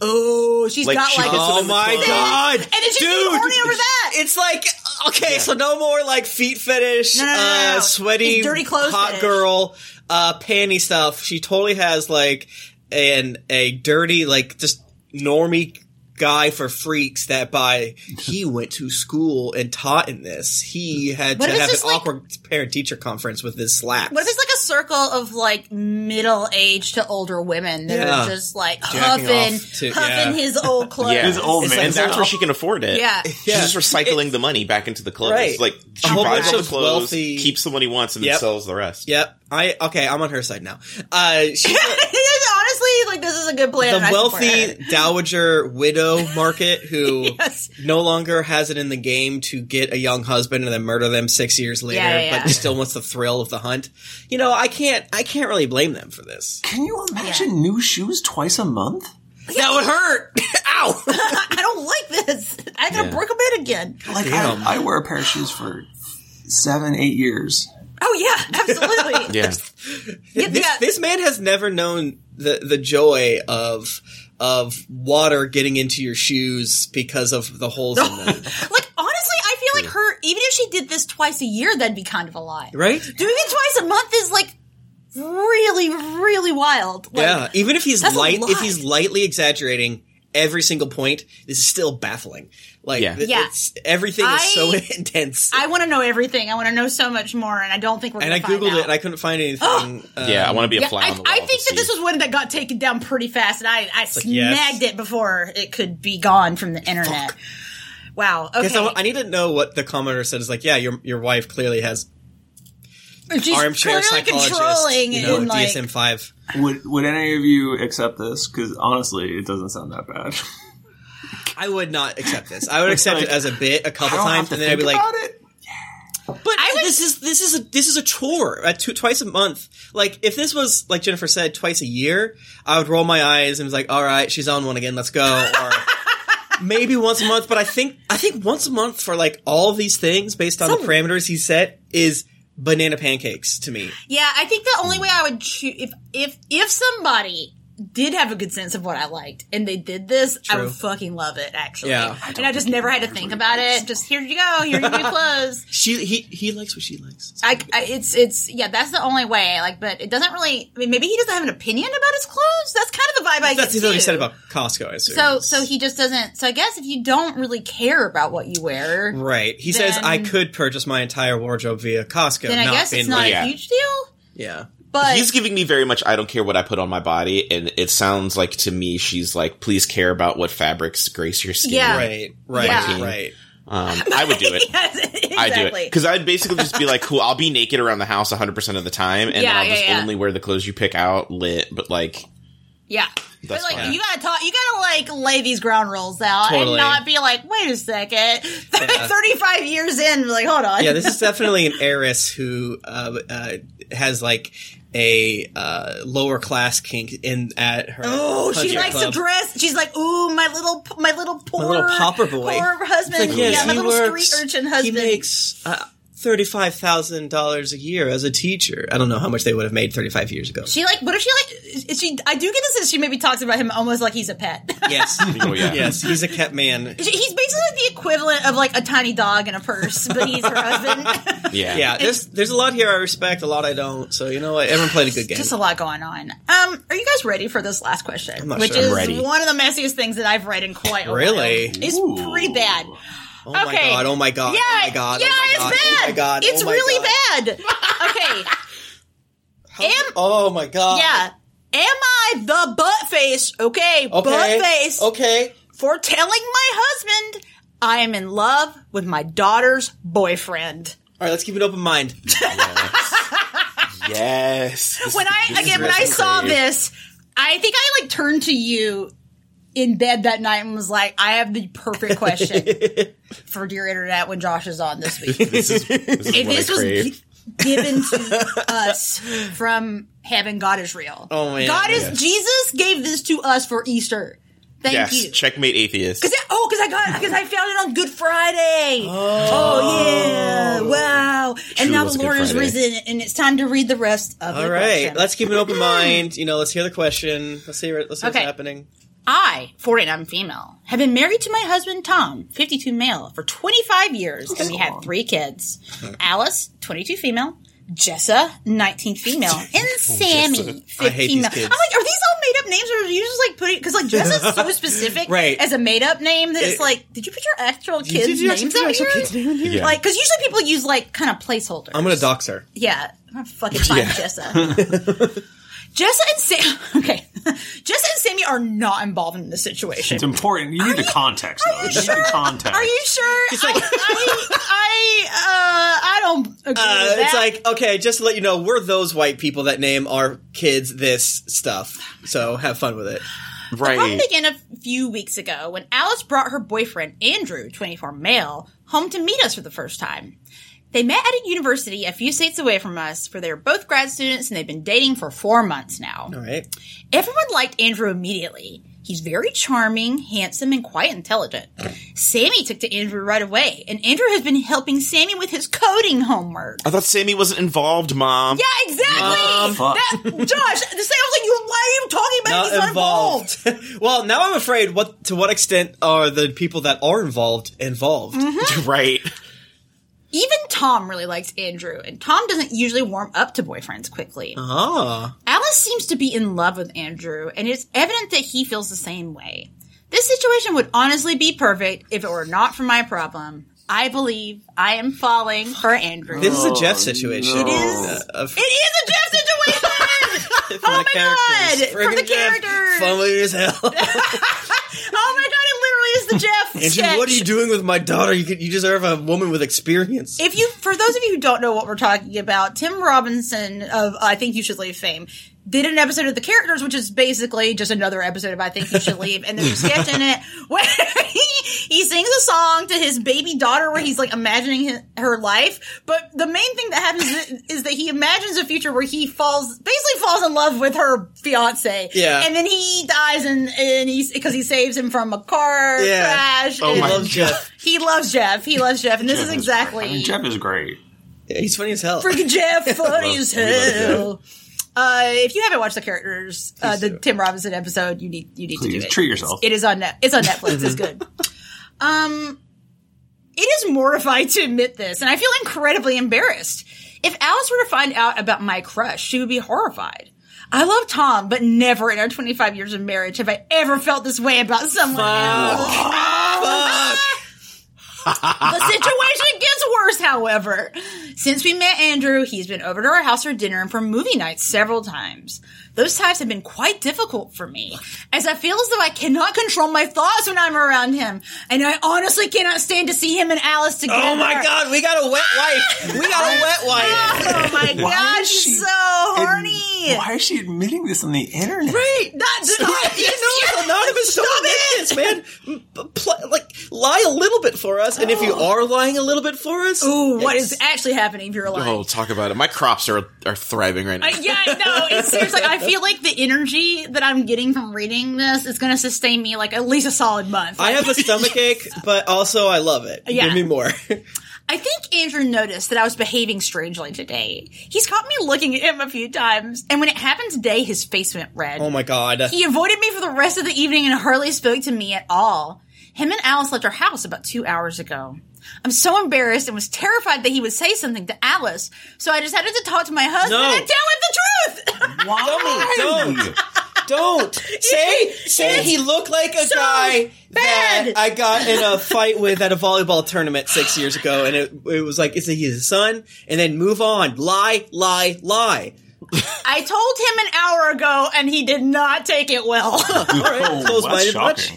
Oh, she's Like, got she like. oh my god, And then she's dude, getting horny over that. It's like okay, so no more like feet fetish, No, no, no, no, no. uh, sweaty, It's dirty clothes hot fetish. girl, uh, panty stuff. She totally has like an a dirty like just normie guy for freaks that by he <laughs> went to school and taught in this. He had What to have an like- awkward parent teacher conference with his slaps. What if it's like a circle of like middle aged to older women that Yeah. are just like Jacking huffing, to- huffing yeah. his old <laughs> clothes? Yeah, His old man. like and that's now- where she can afford it. Yeah. She's just recycling the money back into the clothes. Right. Like she buys all the clothes, wealthy- keeps the one he wants, and Yep. then sells the rest. Yep. I okay. I'm on her side now. Uh, she's <laughs> Honestly, like this is a good plan. the and wealthy it. dowager widow market who <laughs> Yes. no longer has it in the game to get a young husband and then murder them six years later, Yeah, yeah, but still wants the thrill of the hunt. You know, I can't. I can't really blame them for this. Can you imagine new shoes twice a month? That would hurt. <laughs> Ow. <laughs> I don't like this. I gotta Yeah. break a bit again. Like Damn. I, I wear a pair of shoes for seven, eight years. Oh yeah, absolutely. <laughs> Yeah. Yeah, this, yeah. this man has never known the the joy of of water getting into your shoes because of the holes in them. <laughs> Like honestly, I feel like her. Even if she did this twice a year, that'd be kind of a lie. Right? Doing it twice a month is like really, really wild. Like, yeah. Even if he's light, if he's lightly exaggerating, every single point, this is still baffling. Like, Yeah. th- Yeah. it's, everything is so <laughs> intense. I want to know everything. I want to know so much more, and I don't think we're. and I gonna find googled out. it and I couldn't find anything. <gasps> uh, yeah, I want to be a Yeah, fly I, on the wall. I think to that this was one that got taken down pretty fast, and I, I yes. snagged it before it could be gone from the internet. Wow. Okay. Guess I, I need to know what the commenter said. Is like, yeah, your your wife clearly has She's armchair clearly psychologist, controlling you know, and like DSM five. Would Would any of you accept this? Because honestly, it doesn't sound that bad. I would not accept this. I would accept it as a bit a couple times, and then I'd be like, it. But I would- this is this is a this is a chore uh, two, twice a month. Like if this was like Jennifer said twice a year, I would roll my eyes and was like, all right, she's on one again, let's go. Or <laughs> maybe once a month. But I think I think once a month for like all these things based on So- the parameters he set is banana pancakes to me. Yeah, I think the only way I would choose if if if somebody did have a good sense of what I liked and they did this, I would fucking love it actually. Yeah. and I just never had to think about it. Just here you go, here your new <laughs> clothes. She he he likes what she likes. I, I, it's it's yeah, that's the only way. Like, but it doesn't really. I mean, maybe he doesn't have an opinion about his clothes. That's kind of the vibe I get That's what he said about Costco. I assume. So so he just doesn't. So I guess if you don't really care about what you wear, right. He says I could purchase my entire wardrobe via Costco. then I guess it's not a huge deal. yeah. But He's giving me very much. I don't care what I put on my body, and it sounds like to me she's like, please care about what fabrics grace your skin. Yeah. Right. Right. Yeah. Right. Um, I would do it. <laughs> yes, exactly. I do it because I'd basically just be like, "Cool, I'll be naked around the house 100 percent of the time, and Yeah, then I'll yeah, just yeah. only wear the clothes you pick out lit." But like, Yeah. But That's like fine. you gotta talk, you gotta like lay these ground rules out Totally. and not be like, wait a second, thirty-five years in, like hold on. yeah, this is <laughs> definitely an heiress who uh, uh, has like a uh, lower class kink in at her. Oh, she likes club. to dress. She's like, ooh, my little, my little poor, little pauper boy. poor husband. Like, yes, yeah, my little works- street urchin husband. He makes uh, thirty-five thousand dollars a year as a teacher. I don't know how much they would have made thirty-five years ago. she like, what if she like? Is she? I do get the sense she maybe talks about him almost like he's a pet. <laughs> yes, oh yeah, yes, he's a kept man. he's basically the equivalent of like a tiny dog in a purse, but he's her husband. <laughs> yeah, Yeah, there's there's a lot here I respect, a lot I don't. So you know what? Everyone played a good game. Just a lot going on. Um, are you guys ready for this last question? not Which sure I'm is ready. one of the messiest things that I've read in quite a while. Really? It's Ooh. pretty bad. Oh my okay. god! Oh my god! Oh yeah, oh my god! Oh yeah, oh my it's god, oh bad. Oh my god! It's oh my really god. bad. Okay, <laughs> Am- Oh my god! yeah. Am I the butt face? Okay, Okay. butt face Okay. for telling my husband I am in love with my daughter's boyfriend. All right, let's keep an open mind. <laughs> yes. This When I again when I saw this, I think I like turned to you in bed that night and was like, I have the perfect question <laughs> for Dear Internet when Josh is on this week. <laughs> this is, this is if what this I was crave. gi- given to <laughs> us from heaven, God is real. Oh, man. God is Yes. Jesus gave this to us for Easter. Thank yes, you. checkmate atheist. Cause it- oh, because I got because I found it on Good Friday. Oh, oh yeah! Oh. Wow! and now the Lord is Friday. risen, and it's time to read the rest of All the right, question. let's keep an open hmm. mind. You know, let's hear the question. Let's see. Let's see Okay. what's happening. I, 49 female, have been married to my husband Tom, 52 male, for 25 years, and we had three kids. Alice, 22 female, Jessa, 19 female, <laughs> and Sammy, 15 I male. kids. I'm like, are these all made up names, or are you just like putting? Because like Jessa's so <laughs> specific, Right. As a made up name, that it's like, did you put your actual kids' you names out here? kid's name here? Yeah. Like, because usually people use like kind of placeholders. I'm gonna dox her. Yeah, I'm gonna fucking find <laughs> Yeah. Jessa. Jessa and Sam. Okay, <laughs> Jessa and Sammy are not involved in this situation. It's important. You need the context, though. You need sure? the context. Are you sure? It's like- I, I, I, uh, I don't agree Uh, with that. it's like okay, just to let you know, we're those white people that name our kids this stuff. So have fun with it. The problem right. began a few weeks ago when Alice brought her boyfriend Andrew, 24 male, home to meet us for the first time. They met at a university a few states away from us, where they were both grad students and they've been dating for four months now. All right. Everyone liked Andrew immediately. He's very charming, handsome, and quite intelligent. Sammy took to Andrew right away, and Andrew has been helping Sammy with his coding homework. I thought Sammy wasn't involved, Mom. Yeah, exactly. fuck. that, Josh, the same I was like, you, why are you talking about Not he's not involved? involved. <laughs> well, now I'm afraid. What to what extent are the people that are involved involved? Mm-hmm. <laughs> right. Even Tom really likes Andrew, and Tom doesn't usually warm up to boyfriends quickly. Ah, Alice seems to be in love with Andrew, and it's evident that he feels the same way. This situation would honestly be perfect if it were not for my problem. I believe I am falling for Andrew. This is a Jeff situation. no. It is. Uh, of- It is a Jeff situation. <laughs> oh my god! characters. From the Jeff, characters. Funny as hell. <laughs> Oh my god! It literally is the Jeff. Sketch. what are you doing with my daughter? You could, you deserve a woman with experience. If you, for those of you who don't know what we're talking about, Tim Robinson of I Think You Should Leave fame did an episode of The Characters, which is basically just another episode of I Think You Should Leave, and there's a sketch in it where <laughs> he, he sings a song to his baby daughter where he's like imagining his, her life. But the main thing that happens is, is that he imagines a future where he falls, basically falls in love with her fiance. Yeah. And then he dies and, and he's, because he saves him from a car Yeah. crash. Oh and my Love Jeff. He loves Jeff. He loves Jeff. And this is Jeff exactly. I mean, Jeff is great. Yeah, he's funny as hell. Freaking Jeff, funny Love- as hell. Uh, if you haven't watched the characters, uh, the. Tim Robinson episode, you need you need to do it. treat yourself. It is on net. It's on Netflix. it's <laughs> good. Um, it is mortifying to admit this, and I feel incredibly embarrassed. If Alice were to find out about my crush, she would be horrified. I love Tom, but never in our 25 years of marriage have I ever felt this way about someone else. Fuck. <laughs> The situation gets worse, however. Since we met Andrew, he's been over to our house for dinner and for movie nights several times. Those times have been quite difficult for me, as I feel as though I cannot control my thoughts when I'm around him, and I honestly cannot stand to see him and Alice together. Oh my god, we got a wet wife. We got a wet wife. Oh my Why god, she- she's so horny. Why is she admitting this on the internet? Right, not Stop. You know it's anonymous. Don't admit this, man. Pl- like, lie a little bit for us, and if you are lying a little bit for us, Ooh, what yikes. is actually happening if you're alive? Oh, talk about it. My crops are are thriving right now. Uh, yeah, no, it's seriously. I feel like the energy that I'm getting from reading this is going to sustain me like at least a solid month. I have a stomach ache, <laughs> but also I love it. Yeah. Give me more. <laughs> I think Andrew noticed that I was behaving strangely today. He's caught me looking at him a few times, and when it happened today, his face went red. oh my god. He avoided me for the rest of the evening and hardly spoke to me at all. Him and Alice left our house about two hours ago. I'm so embarrassed and was terrified that he would say something to Alice, so I decided to talk to my husband No. and tell him the truth. <laughs> Why? Don't. Don't <laughs> say say he looked like a so guy that. I got in a fight with at a volleyball tournament six years ago, and it, it was like, is he his son? And then move on, lie, lie, lie. I told him an hour ago, and he did not take it well. <laughs> All right, Oh, that's close-minded much.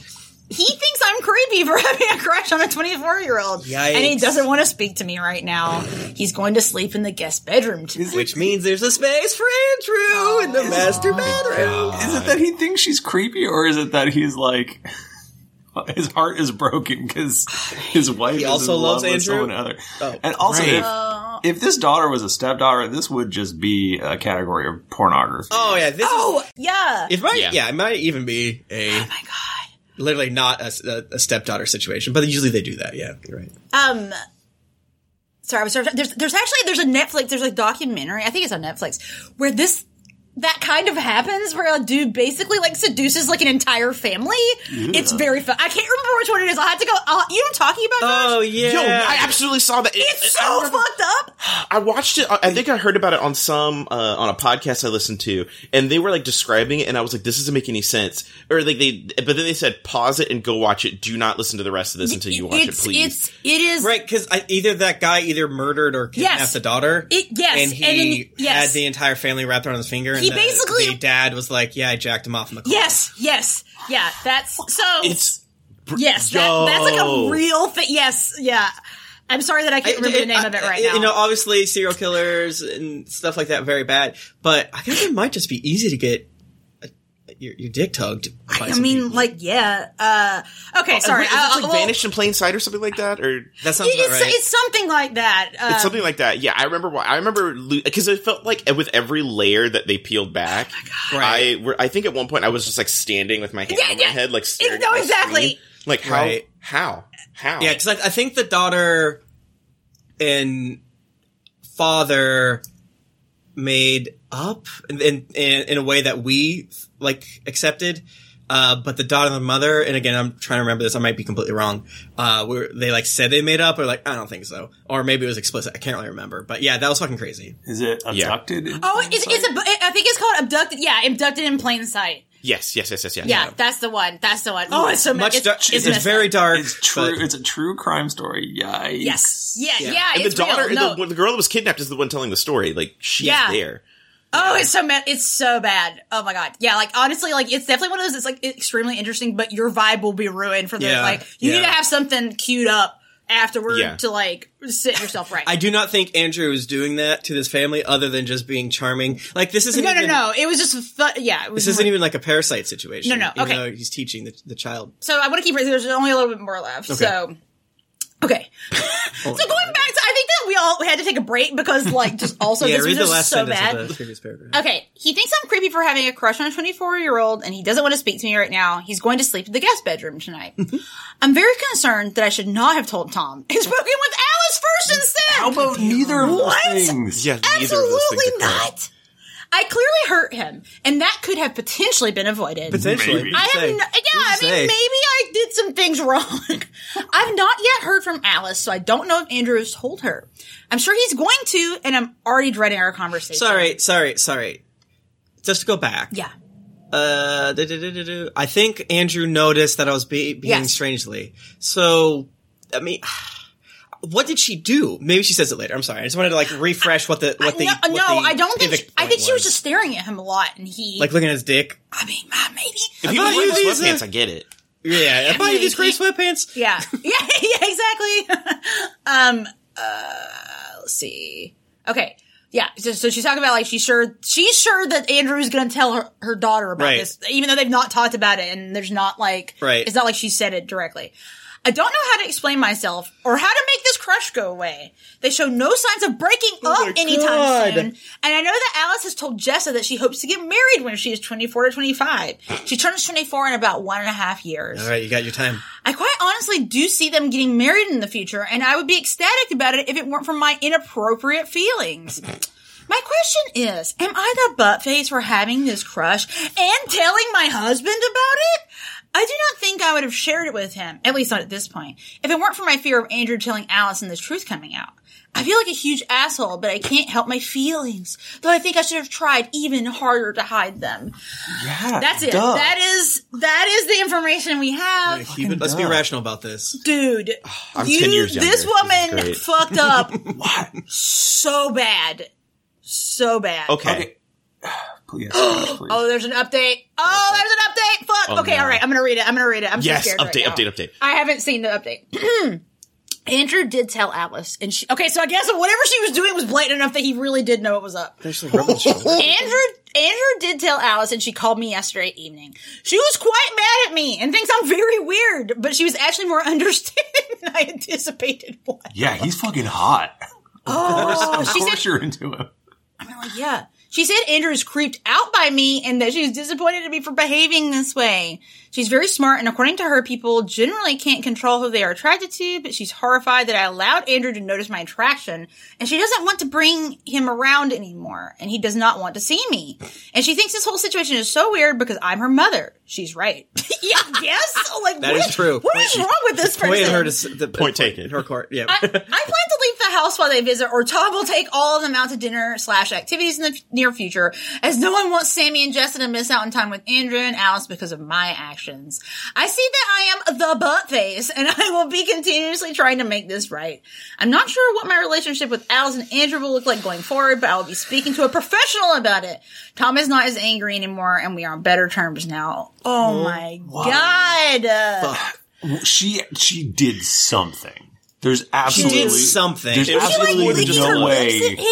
Shocking. he thinks I'm creepy for <laughs> having a crush on a 24 year old. And he doesn't want to speak to me right now. He's going to sleep in the guest bedroom tonight. Which means there's a space for Andrew oh, in the master bedroom. Is it that he thinks she's creepy, or is it that he's like <laughs> his heart is broken because his <sighs> wife He is also in loves love with Andrew? someone other? Oh, and also, right. if, if this daughter was a stepdaughter, this would just be a category of pornography. Oh yeah, this Oh, is. yeah. It might, Yeah. yeah. it might even be a oh my God. Literally not a, a, stepdaughter situation, but usually they do that. Yeah, you're right. Um, sorry, I was sorry. There's, there's actually, there's a Netflix, there's a documentary, I think it's on Netflix, where this, that kind of happens where a dude basically like seduces like an entire family. It's very fun. I can't remember which one it is. I'll have to go. I'll, you know what I'm talking about? Josh? Oh yeah, Yo, I absolutely saw that. it's I so remember- fucked up. I watched it. I think I heard about it on some uh, on a podcast I listened to, and they were like describing it, and I was like, "This doesn't make any sense." Or like they, but then they said, "Pause it and go watch it. Do not listen to the rest of this until you watch it's, it, please." It's, it is. right because either that guy either murdered or kidnapped Yes. the daughter. It- yes, and he and then- yes. had the entire family wrapped around his finger. And He the, basically- the dad was like, "Yeah, I jacked him off in the car." Yes, yes, yeah. That's so. it's yes, that, that's like a real thing. Yes, yeah. I'm sorry that I can't remember the name of it right now. You know, obviously serial killers and stuff like that very bad, but I think it might just be easy to get your, your dick tugged. By I some mean, people. like, yeah. Uh, okay, sorry. Is it like well, vanished in plain sight or something like that, or that sounds about It's, right. it's something like that. Uh, it's something like that? Yeah, I remember. why- I remember because it felt like with every layer that they peeled back, Right. I were, I think at one point I was just like standing with my hand Yeah, on my yeah. head, like staring. no, at exactly. screen. Like how? Right. How? How? Yeah, because I, I think the daughter and father made up in in, in, in a way that we like accepted. Uh, but the daughter and the mother, and again, I'm trying to remember this. I might be completely wrong. Uh, were they like said they made up, or like I don't think so, or maybe it was explicit. I can't really remember. But yeah, that was fucking crazy. Is it abducted? in oh, plain it's, sight? it's a, I think it's called abducted. Yeah, abducted in plain sight. Yes, yes, yes, yes, yes. Yeah, that's the one. That's the one. Oh, it's so Much it's, dar- it's, it's, very dark. It's true. but- It's a true crime story. Yikes. Yes. Yeah, yeah. Yeah. And the daughter, real. No. the, the girl that was kidnapped is the one telling the story. Like she's Yeah. there. Oh, it's so bad. It's so bad. Oh my god. Yeah, like honestly, like it's definitely one of those. It's like extremely interesting, but your vibe will be ruined for the Yeah, like. You need to have something queued up afterward Yeah. to like sit yourself right. <laughs> I do not think Andrew is doing that to this family, other than just being charming. Like this isn't no, no, even, no. It was just fu- yeah. It was This isn't even like a parasite situation. No, no, even okay. he's teaching the, the child. So I want to keep. It. There's only a little bit more left. So okay. <laughs> so going back to, I think that we all had to take a break because like just <laughs> also yeah, this read was the just last so bad. of the. Okay, he thinks I'm creepy for having a crush on a 24 year old and he doesn't want to speak to me right now. He's going to sleep in the guest bedroom tonight. <laughs> I'm very concerned that I should not have told Tom and spoken with Alice first instead. How about neither of those What? things? Yeah, neither of those things Absolutely occur. not. I clearly hurt him, and that could have potentially been avoided. Potentially, Maybe. I have, Say. no, yeah, I Who's to mean, say? maybe I did some things <laughs> wrong. I've not yet heard from Alice, so I don't know if Andrew has told her. I'm sure he's going to, and I'm already dreading our conversation. Sorry, sorry, sorry. Just to go back. Yeah. Uh. I think Andrew noticed that I was be- behaving Yes. strangely. So, I mean, what did she do? Maybe she says it later. I'm sorry. I just wanted to like refresh what the what the no, what no, the I don't think. She, I think she was just staring at him a lot, and he. like looking at his dick. I mean, uh, maybe. If you thought wear you the these, uh, sweatpants, I get it. Yeah, If I buy you these maybe. gray sweatpants. Yeah. <laughs> yeah. Yeah. Exactly. <laughs> um. Uh. Let's see. Okay. Yeah. So, so she's talking about like she's sure she's sure that Andrew's going to tell her her daughter about Right. this, even though they've not talked about it, and there's not like Right. It's not like she said it directly. I don't know how to explain myself or how to make this crush go away. They show no signs of breaking Oh up anytime God. soon. And I know that Alice has told Jessa that she hopes to get married when she is 24 to 25. She turns 24 in about one and a half years. All right, you got your time. I quite honestly do see them getting married in the future, and I would be ecstatic about it if it weren't for my inappropriate feelings. My question is, am I the butt face for having this crush and telling my husband about it? I do not think I would have shared it with him, at least not at this point, if it weren't for my fear of Andrew telling Allison the truth coming out. I feel like a huge asshole, but I can't help my feelings, though I think I should have tried even harder to hide them. Yeah. That's it. duh. That is that is the information we have. Keep it- let's be rational about this. Dude, I'm you, 10 years younger. this This woman great. <laughs> fucked up so bad. So bad. Okay. Okay. Please, please, <gasps> please. Oh, there's an update. Oh, there's an update. Fuck. Oh, okay, no. all right. I'm gonna read it. I'm gonna read it. I'm Yes, so scared. update, right now. update, update. I haven't seen the update. <clears throat> Andrew did tell Alice, and she. Okay, so I guess whatever she was doing was blatant enough that he really did know it was up. Actually, rub the shoulder. <laughs> Andrew Andrew did tell Alice, and she called me yesterday evening. She was quite mad at me and thinks I'm very weird, but she was actually more <laughs> understanding than I anticipated. What? yeah, he's fucking hot. Oh, Of she course said, you're into him. I'm like, yeah. She said Andrew is creeped out by me and that she was disappointed in me for behaving this way. She's very smart, and according to her, people generally can't control who they are attracted to, but she's horrified that I allowed Andrew to notice my attraction, and she doesn't want to bring him around anymore, and he does not want to see me. And she thinks this whole situation is so weird because I'm her mother. She's right. <laughs> yeah, yes. Like, That what- is true. What is Point- wrong with this person? Pointed her to s- the Point taken. Her court. Yeah. I, I plan to leave the house while they visit, or Tom will take all of them out to dinner slash activities in the f- near future, as no one wants Sammy and Jessica to miss out on time with Andrew and Alice because of my actions. I see that I am the butt face, and <laughs> I will be continuously trying to make this right. I'm not sure what my relationship with Alice and Andrew will look like going forward, but I will be speaking to a professional about it. Tom is not as angry anymore, and we are on better terms now. Oh, oh my god! She she did something. There's absolutely did something. There's She, like, absolutely licking her no way. him.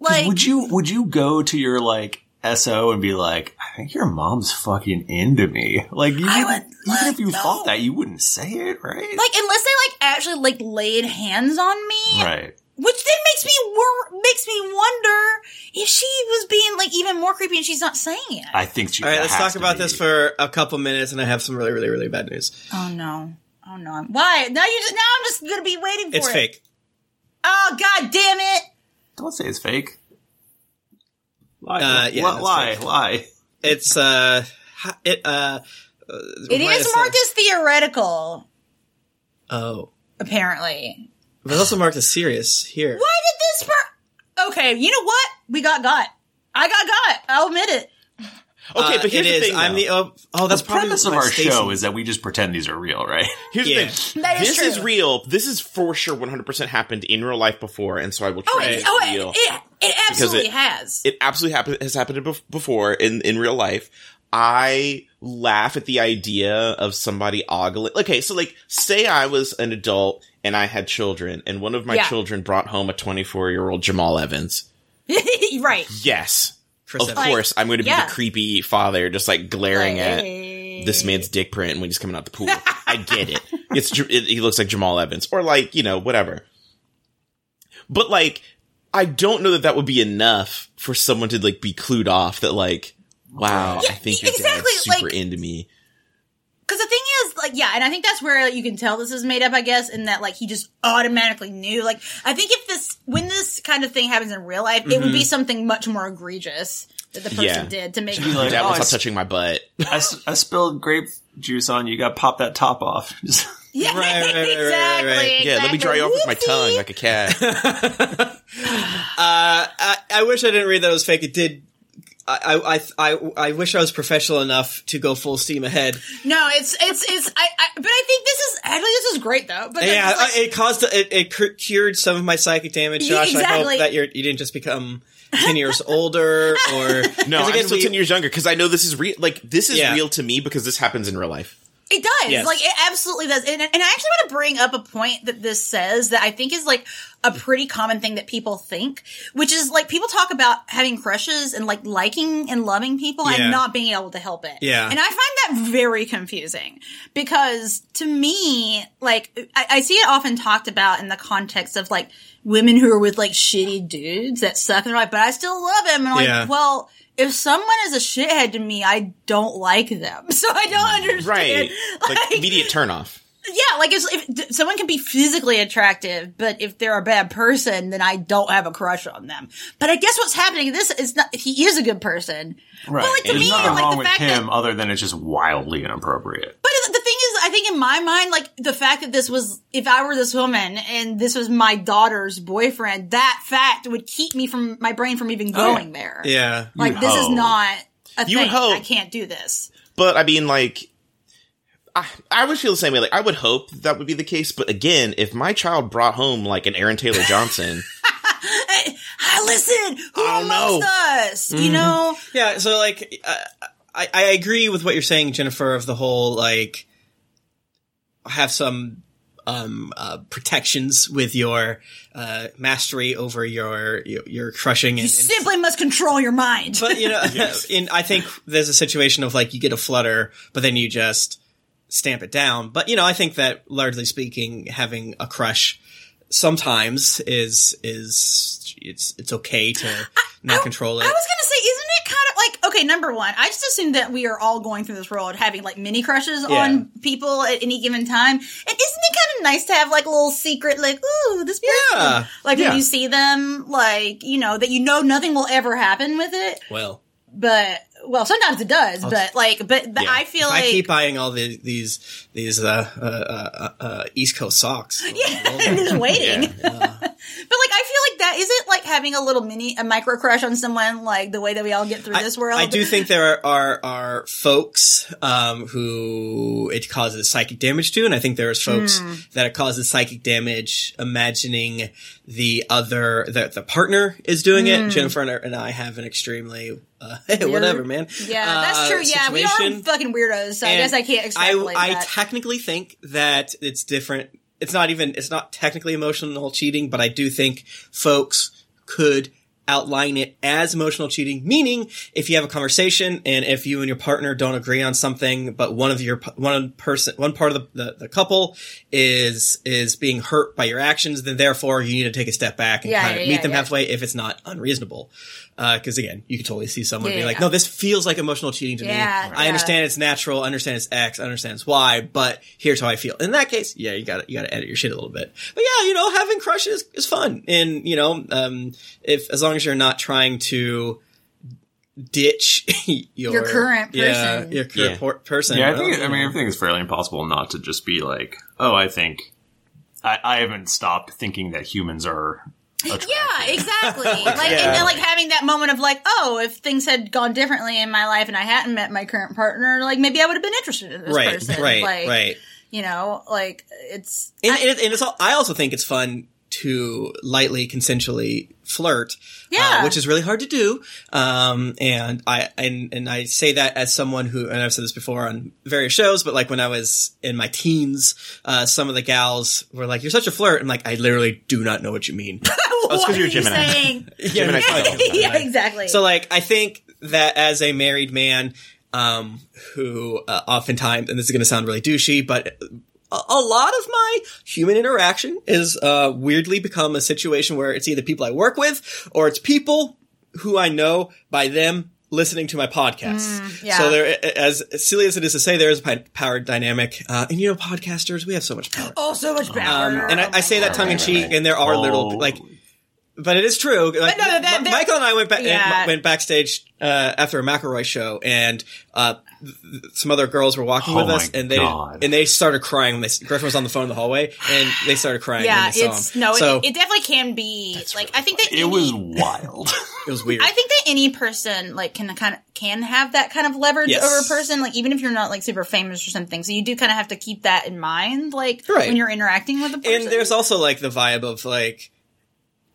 Like, would you would you go to your like SO and be like, I think <laughs> your mom's fucking into me? Like you I wouldn't- would- even if you no. thought that, you wouldn't say it, right? like unless they like actually like laid hands on me, right. which then makes me wor- makes me wonder if she was being like even more creepy and she's not saying it. I think she. all right, let's has talk about be- this for a couple minutes, and I have some really, really, really bad news. oh no, oh no, why now you just now I'm just gonna be waiting for It's it. fake. Oh god damn it! Don't say it's fake. Lie, Uh, yeah, lie, that's fake. lie. It's uh, it uh, it is It minus, uh, marked as theoretical, Oh, apparently. but it's also marked as serious here. Why did this per? Okay, you know what? We got got. I got got. I'll admit it. <laughs> Okay, Uh, but here's it the is. thing, I'm the oh, oh that's the probably premise of our Stacey. show is that we just pretend these are real, right? <laughs> Here's Yeah. the thing. That is this is real. This is for sure 100% happened in real life before, and so I will Oh, try it, to oh, be real. it, it, it absolutely it- has. it absolutely happen- has happened before in, in real life. I laugh at the idea of somebody ogling. Okay, so like, say I was an adult and I had children, and one of my Yeah. children brought home a 24 year old Jamal Evans. <laughs> right. Yes. Chris Of Evans. course, I'm going to be yeah. the creepy father, just like glaring Like, at hey. this man's dick print when he's coming out the pool. I get it. It's it, he looks like Jamal Evans, or like you know whatever. But like, I don't know that that would be enough for someone to like be clued off that like, wow, Yeah, I think your exactly, dad's super like- into me. Because the thing is, like, yeah, and I think that's where you can tell this is made up, I guess, in that, like, he just automatically knew. Like, I think if this, when this kind of thing happens in real life, it would be mm-hmm. something much more egregious that the person Yeah. did to make be it. like, Dad oh, will I stop s- touching my butt. I, s- I spilled grape juice on you. You got to pop that top off. <laughs> Just- <laughs> yeah, Right, right, right, right, right, exactly. Yeah, let me dry you off with my tongue like a cat. <laughs> Uh, I, I wish I didn't read that it was fake. It did. I, I, I, I wish I was professional enough to go full steam ahead. No, it's, it's, it's, I, I, but I think this is, actually, this is great, though. But yeah, like- it caused it, it cured some of my psychic damage. Yeah, Josh, I exactly. hope that you're you didn't just become ten years older or <laughs> No, 'cause I'm again, still we- ten years younger because I know this is real. Like this is Yeah. real to me because this happens in real life. It does. Yes. Like, it absolutely does. And, and I actually want to bring up a point that this says that I think is like a pretty common thing that people think, which is like people talk about having crushes and like liking and loving people Yeah. and not being able to help it. Yeah. And I find that very confusing because to me, like, I, I see it often talked about in the context of like women who are with like shitty dudes that suck and they're like, but I still love him. And I'm Yeah. like, well, if someone is a shithead to me, I don't like them. <laughs> So I don't understand. Right. Like immediate turnoff. Yeah, like if, if someone can be physically attractive, but if they're a bad person, then I don't have a crush on them. But I guess what's happening this is not he is a good person. right. But like to There's me, nothing like wrong the with him that other than it's just wildly inappropriate. but the thing is, I think in my mind, like the fact that this was, if I were this woman and this was my daughter's boyfriend, that fact would keep me from my brain from even going there. yeah. Like You'd this is not a You thing. hope. I can't do this. But I mean, like, I, I would feel the same way. Like, I would hope that would be the case. But again, if my child brought home like an Aaron Taylor Johnson, Hey, <laughs> hey, listen, who I don't amongst know. us? You know, Yeah, so like uh, I I agree with what you're saying, Jennifer, of the whole like have some um uh protections with your uh mastery over your your, your crushing and, you and simply must control your mind. but you know <laughs> <laughs> in I think there's a situation of like you get a flutter but then you just stamp it down. But you know, I think that largely speaking having a crush sometimes is is it's it's okay to not control it. I was gonna say, isn't it kind of like okay? Number one, I just assume that we are all going through this world having like mini crushes Yeah. on people at any given time, and isn't it kind of nice to have like a little secret, like ooh, this person, Yeah. like Yeah. when you see them, like you know that you know nothing will ever happen with it, well, but well, sometimes it does, but like, but, but Yeah. I feel If like I keep buying all the, these these uh, uh, uh, uh, East Coast socks. <laughs> yeah, I'm <laughs> just waiting. <laughs> But like, I feel like that isn't like having a little mini, a micro crush on someone, like the way that we all get through I, this world. I do think there are are, are folks um, who it causes psychic damage to, and I think there's folks Hmm. that it causes psychic damage imagining the other that the partner is doing Hmm. it. Jennifer and I have an extremely uh, <laughs> hey, whatever, man. Yeah, that's true. Yeah, we are situation. fucking weirdos, so I guess I can't I, extrapolate I that. technically think that it's different. It's not even, it's not technically emotional cheating, but I do think folks could outline it as emotional cheating, meaning if you have a conversation and if you and your partner don't agree on something, but one of your, one person, one part of the, the, the couple is, is being hurt by your actions, then therefore you need to take a step back and Yeah, kind of yeah, meet yeah, them halfway if it's not unreasonable. Uh, cause again, you could totally see someone Yeah, being like, no, this feels like emotional cheating to Yeah, me. I understand it's natural, I understand it's X, I understand it's Y, but here's how I feel. In that case, yeah, you gotta, you gotta edit your shit a little bit. But yeah, you know, having crushes is fun. And, you know, um, if, as long as you're not trying to ditch <laughs> your, Your current yeah, person. your current Yeah. por- person. Yeah, I think. you I mean, know. I think it's fairly impossible not to just be like, oh, I think I, I haven't stopped thinking that humans are attractive. Yeah, exactly. <laughs> Like and, and, like having that moment of like, oh, if things had gone differently in my life and I hadn't met my current partner, like maybe I would have been interested in this right, person. right, like, right. You know, like it's And, I- and, and it's all, I also think it's fun to lightly, consensually flirt, Yeah. uh, which is really hard to do. Um, and I and and I say that as someone who, and I've said this before on various shows, but like when I was in my teens, uh, some of the gals were like, "You're such a flirt," and like, I literally do not know what you mean. <laughs> what 'cause because you're you Gemini. saying? <laughs> Gemini's probably like that, <laughs> yeah, exactly. So like I think that as a married man, um, who uh, oftentimes, and this is going to sound really douchey, but a, a lot of my human interaction is uh, weirdly become a situation where it's either people I work with or it's people who I know by them listening to my podcasts. yeah. So there, as silly as it is to say, there is a power dynamic, uh, and you know, podcasters, we have so much power. oh, so much power. Um, and I, I say that tongue in cheek, and there are Oh. little like, but it is true. Like, no, no, that- that- Michael and I went back Yeah. went backstage uh, after a McElroy show, and uh, th- th- some other girls were walking Oh with us, and they God. and they started crying. When they, s- Griffin was on the phone in the hallway, and they started crying. yeah, when they saw it's him. no, so it, it definitely can be like I think that It was wild. <laughs> it was weird. I think that any person like can kind of can have that kind of leverage Yes. over a person, like even if you're not like super famous or something. So you do kind of have to keep that in mind, like Right. when you're interacting with a person. and there's also like the vibe of like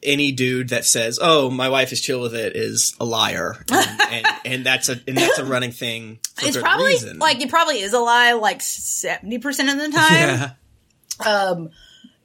any dude that says, "Oh, my wife is chill with it," is a liar, and, <laughs> and, and that's a and that's a running thing. For it's good probably reason. like it probably is a lie, like seventy percent of the <laughs> time. yeah. Um,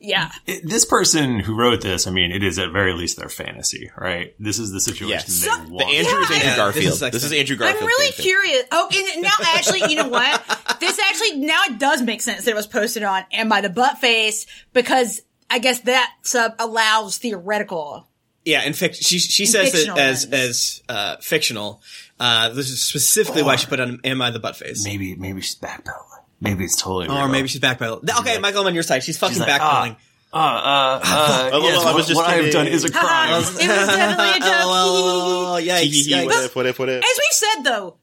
yeah, It- this person who wrote this, I mean, it is at very least their fantasy, right? This is the situation Yes. they The want. Andrew is Yeah, Andrew this is Garfield. like This is Andrew Garfield. I'm really fanfic. curious. Oh, and now actually, you know what? <laughs> This actually now it does make sense that it was posted on and by the butt face because I guess that sub allows theoretical. Yeah, in fic- she she says it as ones. as uh, fictional. Uh, this is specifically why she put on "Am I the butt face?" maybe, maybe she's backpedaling. Maybe it's totally. Or real. maybe she's backpedaling. Okay, Michael, I'm on your side. She's fucking She's like, backpedaling. Uh, uh, uh, Oh, yes, well, I was what, just what I have done is a crime. <laughs> it was definitely a joke. <laughs> Oh, yikes. What if? What if? What if? As we've said though,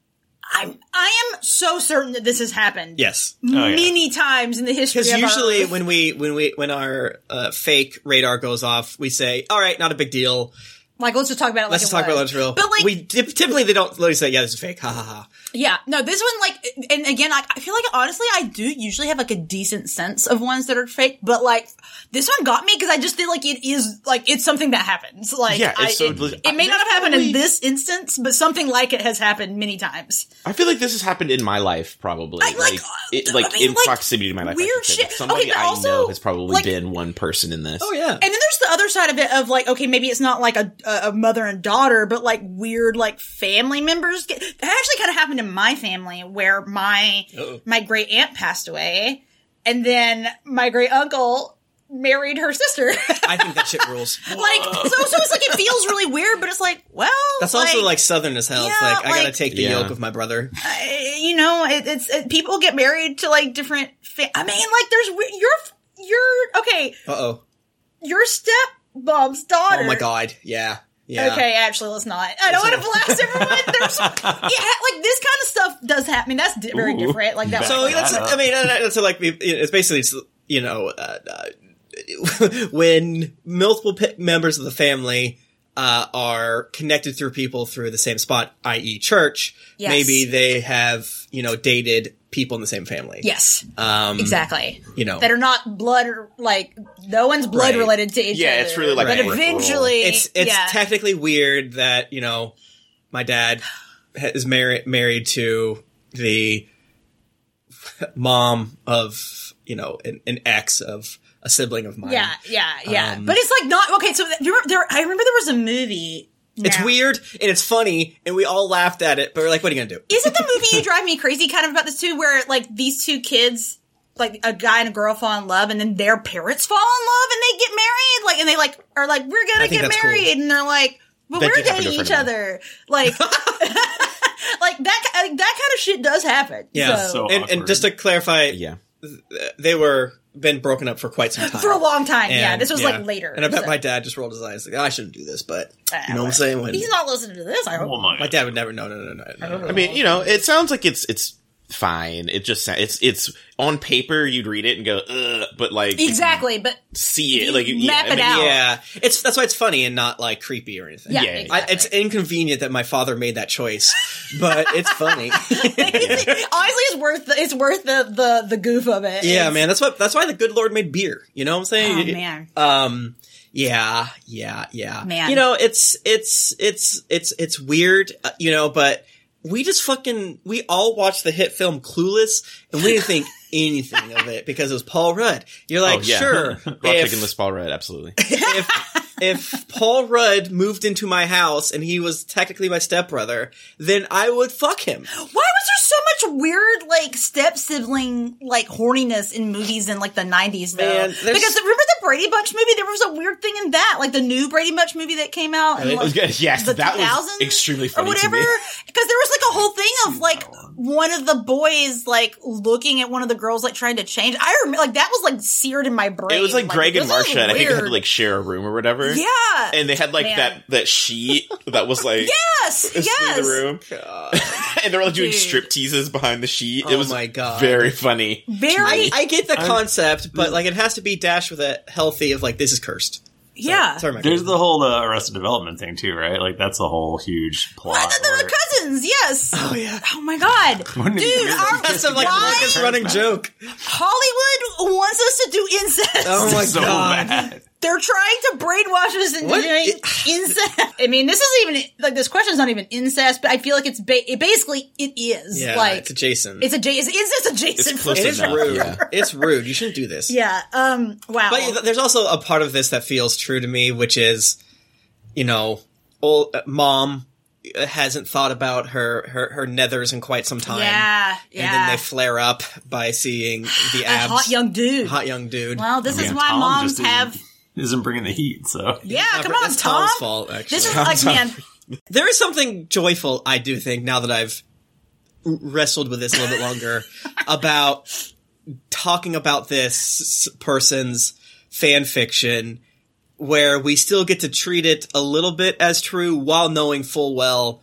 I'm I am so certain that this has happened. Yes, Oh, yeah. Many times in the history because of our usually when we when we when our uh, fake radar goes off, we say, "All right, not a big deal. like let's just talk about it. Let's like just it talk about was. what's real." But like, we typically they don't literally say, "Yeah, this is fake." Ha ha ha. Yeah, no, this one like, and again, like, I feel like honestly, I do usually have like a decent sense of ones that are fake, but like this one got me because I just feel like it is like it's something that happens. Like, Yeah, it's I, so it, legit. it may not have There's happened in this instance, but something like it has happened many times. I feel like this has happened in my life, probably. I- like, like, uh, it, I mean, in like, proximity to my life. I weird shit. Somebody Okay, but I also, know has probably like- been one person in this. Oh yeah. And then there's the other side of it of like, okay, maybe it's not like a, a mother and daughter, but like weird like family members. Get, that actually kind of happened in my family where my Uh-oh. my great aunt passed away, and then my great uncle married her sister. I think that shit rules. <laughs> like so, so it's like it feels really weird, but it's like, well, That's also like southern as hell. it's Yeah, like I gotta take the Yeah. yoke of my brother. I- you know, it, it's it, people get married to like different. Fa- I mean, like there's you're you're okay. Uh oh. Your step mom's daughter. Oh my god. Yeah. Yeah. Okay, actually, let's not. I don't want to blast everyone. There's, <laughs> yeah, like this kind of stuff does happen. I mean, that's di- very Ooh. different. Like that. So was- that's. I mean, uh, that's like it's basically you know uh, uh, <laughs> when multiple p- members of the family uh, are connected through people through the same spot, i.e., church. Yes. Maybe they have you know dated people in the same family. yes, Um, exactly. You know, That are not blood or like no one's blood Right. related to each other. Yeah, it's really like But a peripheral. eventually, it's it's yeah. technically weird that you know my dad ha- is married married to the mom of you know an, an ex of a sibling of mine. yeah, yeah, yeah. Um, but it's like not okay. So there, there, I remember there was a movie. It's weird and it's funny, and we all laughed at it. But we're like, "What are you gonna do?" Isn't the movie You <laughs> Drive Me Crazy kind of about this too, where like these two kids, like a guy and a girl fall in love, and then their parents fall in love and they get married, like, and they like are like, we're gonna get that's cool. married, and they're like, but That we're did happen to dating each friend other, like, <laughs> <laughs> like that, ki- that kind of shit does happen. Yeah, so, So- and, and just to clarify, Yeah. they were been broken up for quite some time for a long time. yeah, this was yeah. like later. And I bet so- my dad just rolled his eyes like, "I shouldn't do this," but Ah, you know what I'm saying? When He's not listening to this. I hope. Oh my my dad would never. No, no, no, no. no, no. I mean, you know, it sounds like it's it's fine. It just it's it's on paper you'd read it and go, Ugh, but like Exactly, but see it You like yeah, map it I mean, out. Yeah, it's that's why it's funny and not like creepy or anything. yeah, Yeah, I, it's inconvenient that my father made that choice, but it's funny. <laughs> Honestly, it's worth the, it's worth the, the the goof of it. yeah, It's- man. That's what. That's why the good Lord made beer. You know what I'm saying? Oh man, Um. Yeah. Yeah. Yeah. Man. You know, it's it's it's it's it's weird. Uh, you know, but we just fucking we all watched the hit film Clueless, and we didn't think <laughs> anything of it because it was Paul Rudd. You're like, oh, yeah. sure, <laughs> Raw if- chicken with Paul Rudd, absolutely. <laughs> if if Paul Rudd moved into my house and he was technically my stepbrother, then I would fuck him. why was there so much weird like step sibling like horniness in movies in like the nineties though? Man, because remember the Brady Bunch movie? There was a weird thing in that, like the new Brady Bunch movie that came out. in, like, yes, the that 2000s was extremely or funny to whatever. Because there was like a whole thing of like one of the boys like looking at one of the girls like trying to change. I remember like that was like seared in my brain. It was like Greg and Marcia, and I think they had to like share a room or whatever. yeah, And they had like Man. that that sheet that was like <laughs> yes, yes. the room, <laughs> and they were like doing Dude. Strip behind the sheet. Oh it was my God. very funny. Very, I, I get the concept, but like it has to be dashed with a healthy of like this is cursed. yeah. Sorry, Mike. There's the whole uh, Arrested Development thing too, right? Like that's a whole huge plot. The, the where- cousins, yes. Oh yeah. Oh my god, <laughs> Wouldn't it be dude! Our, if That's the like why longest running joke. Hollywood wants us to do incest. Oh my so god. bad. They're trying to brainwash us into What? doing <sighs> incest. I mean, this isn't even like this question is not even incest, but I feel like it's ba- it basically it is Yeah, like it's adjacent. it's a J- it's incest adjacent. It's close it is enough, rude. yeah. It's rude. You shouldn't do this. yeah. Um. Wow. But there's also a part of this that feels true to me, which is, you know, old uh, mom hasn't thought about her her her nethers in quite some time. yeah. Yeah. And then they flare up by seeing the <sighs> a abs. hot young dude. hot young dude. well, this is why moms just isn't- have. Isn't bringing the heat. So Yeah, Not come for- on, that's Tom. Tom's fault. Actually, This is like man. <laughs> there is something joyful, I do think, now that I've wrestled with this a little bit longer <laughs> about talking about this person's fan fiction where we still get to treat it a little bit as true while knowing full well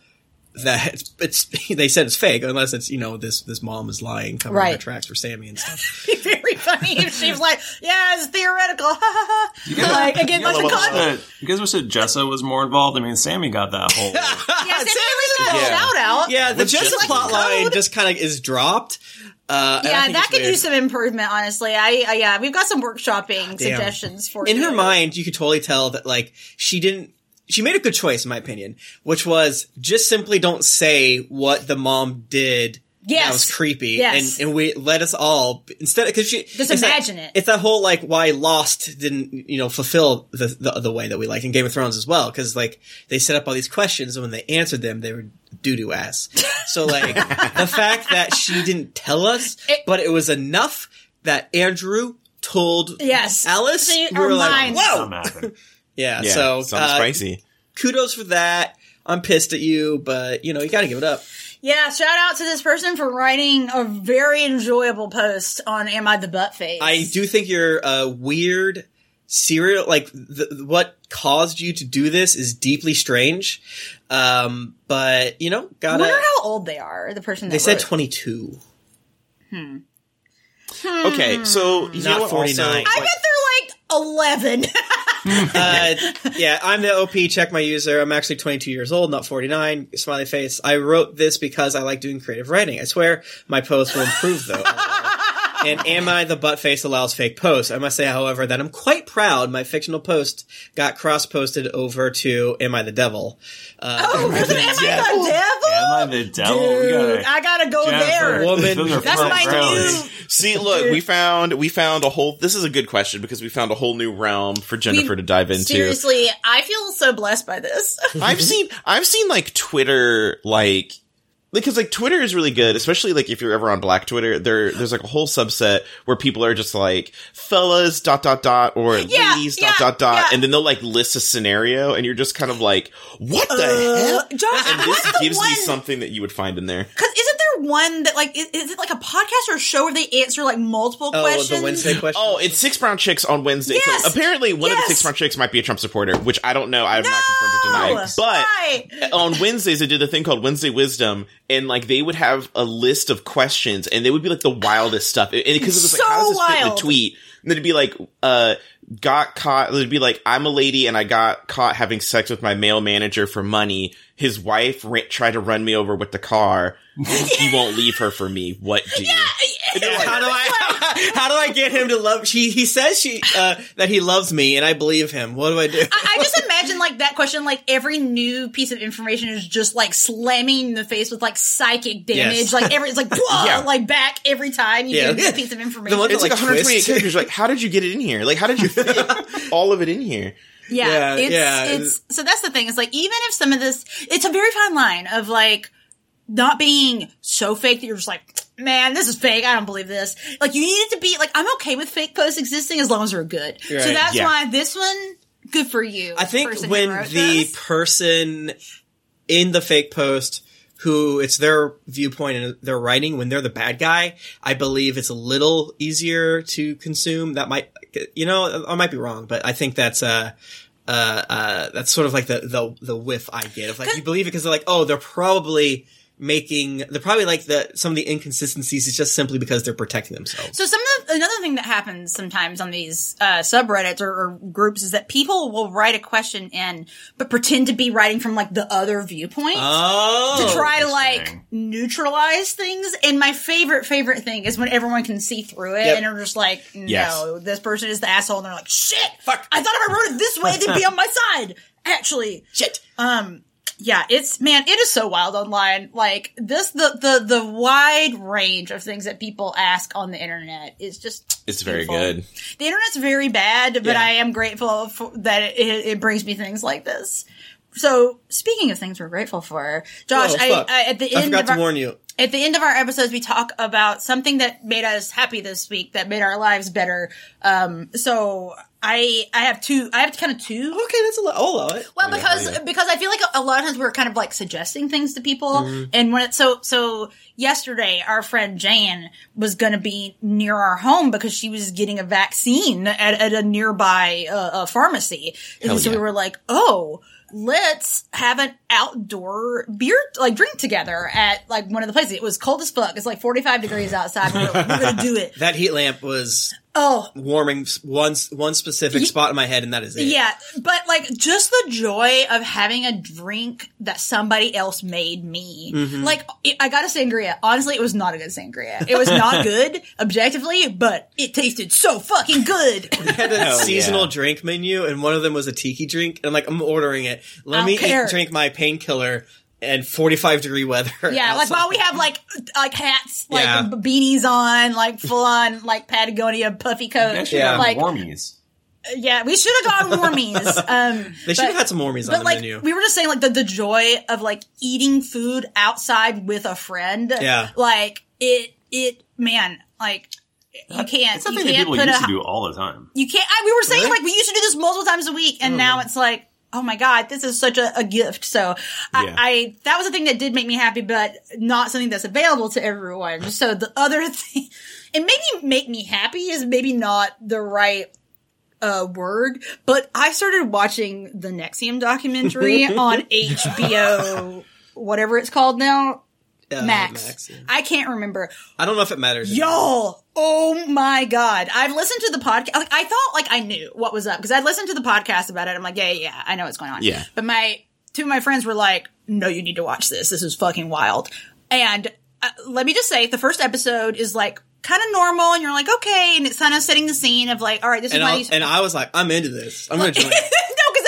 that it's, it's <laughs> they said it's fake unless it's you know this this mom is lying covering her Right. tracks for Sammy and stuff. <laughs> very funny if she was like, "Yeah, it's theoretical." <laughs> like again, like the con- Uh, you guys wish that Jessa was more involved. I mean, Sammy got that whole. yeah, Sammy Sammy's got a Yeah. shout out. Yeah, the What's Jessica Jessica plot line just kind of is dropped. Uh, Yeah, that could weird. use some improvement. Honestly, I, I yeah, we've got some workshopping suggestions for in you. her mind, you could totally tell that like she didn't. She made a good choice, in my opinion, which was just simply don't say what the mom did. Yes. that was creepy. Yes. and and we let us all instead because she Just it's that- imagine it. It's that whole like why Lost didn't you know fulfill the the, the way that we like in Game of Thrones as well because like they set up all these questions and when they answered them they were doo doo ass. So like <laughs> the fact that she didn't tell us, It- but it was enough that Andrew told Yes. Alice. See, we were like, minds- whoa, Something happened. Yeah, Yeah, so sounds uh, spicy. kudos for that. I'm pissed at you, but you know you got to give it up. Yeah, shout out to this person for writing a very enjoyable post on "Am I the Butt Face?" I do think you're a weird serial. Like the, what caused you to do this is deeply strange. Um, but you know, I gotta. wonder how old they are. The person that they said wrote. 22. Okay, so you Not 49. also- I bet they're like eleven. <laughs> uh, yeah, I'm the OP. Check my user. I'm actually 22 years old, not 49. Smiley face. I wrote this because I like doing creative writing. I swear my post will improve though. <laughs> and am I the butt face allows fake posts? I must say, however, that I'm quite proud. My fictional post got cross posted over to Am I the Devil? Uh, oh, <laughs> am I the devil? Am I the devil? Dude, gotta- I gotta go Jennifer, there. Woman. That's my grounds. new. See, look, we found we found a whole. This is a good question because we found a whole new realm for Jennifer to dive into. Seriously, I feel so blessed by this. I've <laughs> seen I've seen like Twitter like because like Twitter is really good, especially like if you're ever on Black Twitter. There there's like a whole subset where people are just like fellas dot dot dot or Yeah, ladies yeah, dot dot dot, yeah. and then they'll like list a scenario, and you're just kind of like, what the Uh, hell? Josh, And this gives one? me something that you would find in there. Because isn't there there one that like is, is it like a podcast or a show where they answer like multiple Oh, questions? the Wednesday question. <gasps> Oh, it's Six Brown Chicks on Wednesday. Yes! So apparently, one of the Six Brown Chicks might be a Trump supporter, which I don't know. I have No! not confirmed or denied. But Why? on Wednesdays, they did a thing called Wednesday Wisdom, and like they would have a list of questions, and they would be like the wildest stuff. And because it was like, So how does this fit in a tweet? And then it'd be like, uh, got caught. It'd be like, I'm a lady and I got caught having sex with my male manager for money. His wife ra- tried to run me over with the car. <laughs> he won't leave her for me. What do? Yeah, how do I <laughs> how do I get him to love? She he says she uh, that he loves me, and I believe him. What do I do? I, I just <laughs> imagine like that question, like every new piece of information is just like slamming in the face with like psychic damage. Yes. Like every, it's like, whoa, Yeah. like back every time you Yeah. get a piece of information. The one It's like, Like 128 twist. characters. Like, how did you get it in here? Like, how did you fit all of it in here? Yeah, Yeah, it's, yeah. it's so that's the thing. It's like even if some of this, it's a very fine line of like not being so fake that you're just like, man, this is fake. I don't believe this. Like you need it to be like I'm okay with fake posts existing as long as they're good. So that's Yeah. why this one, good for you. I think when the this. person in the fake post who it's their viewpoint and their writing when they're the bad guy, I believe it's a little easier to consume. That might, you know, I might be wrong, but I think that's uh uh, uh, that's sort of like the, the, the whiff I get of like, you believe it because they're like, oh, they're probably making, they're probably like the, some of the inconsistencies is just simply because they're protecting themselves. So some of the, another thing that happens sometimes on these uh, subreddits or, or groups is that people will write a question in, but pretend to be writing from like the other viewpoint. Oh. to try to like neutralize things. And my favorite, favorite thing is when everyone can see through it Yep. and are just like, no, Yes. this person is the asshole. And they're like, shit, Fuck. I thought if I wrote it this way, they'd be on my side. Actually, Shit. um, yeah, it's man, it is so wild online. Like this, the the the wide range of things that people ask on the internet is just It's very good. The internet's very bad, but Yeah. I am grateful for, that it, it, it brings me things like this. So, speaking of things we're grateful for, Josh, Oh, I. I at the end I forgot of to our, warn you. at the end of our episodes, we talk about something that made us happy this week, that made our lives better. Um, so I I have two. I have kind of two. Okay, that's a lot. I'll allow it. Well, because yeah. because I feel like a, a lot of times we're kind of like suggesting things to people, Mm-hmm. and when it so so yesterday, our friend Jan was going to be near our home because she was getting a vaccine at, at a nearby uh, uh, pharmacy, and Hell so we were like, oh. Let's have an outdoor beer, like drink together at like one of the places. It was cold as fuck. It's like 45 degrees outside. We're, we're gonna do it. <laughs> That heat lamp was Oh, warming one one specific spot in my head, and that is it. Yeah, but like just the joy of having a drink that somebody else made me. Mm-hmm. Like it, I got a sangria. Honestly, it was not a good sangria. It was not <laughs> good objectively, but it tasted so fucking good. <laughs> They had a Hell seasonal yeah. drink menu, and one of them was a tiki drink. And I'm like, I'm ordering it. Let I me eat, drink my painkiller and 45 degree weather. Yeah, like outside. while we have like like hats, like Yeah. beanies on, like full on like Patagonia puffy coat. Actually, Yeah. yeah. like warmies. yeah, we should have gone warmies. <laughs> Um, they should but- have had some warmies on But the like menu. we were just saying, like the, the joy of like eating food outside with a friend. Yeah. Like it, it, man, like you can't, It's something that can't people used a, to do all the time. you can't. I, we were saying Really? like we used to do this multiple times a week, and now it's like. Oh my God, this is such a, a gift. So I, Yeah. I, that was the thing that did make me happy, but not something that's available to everyone. So the <laughs> other thing, it made me make me happy is maybe not the right uh, word, but I started watching the NXIVM documentary <laughs> on HBO, whatever it's called now. Uh, Max. yeah. I can't remember. I don't know if it matters. Y'all, oh my god! I've listened to the podcast. Like, I thought like I knew what was up because I'd listened to the podcast about it. I'm like, yeah, yeah, I know what's going on. Yeah. But my two of my friends were like, no, you need to watch this. This is fucking wild. And uh, let me just say, the first episode is like kind of normal, and you're like, okay, and it's kind of setting the scene of like, all right, this And, is why I, these and I was like, I'm into this. I'm going <laughs> to join.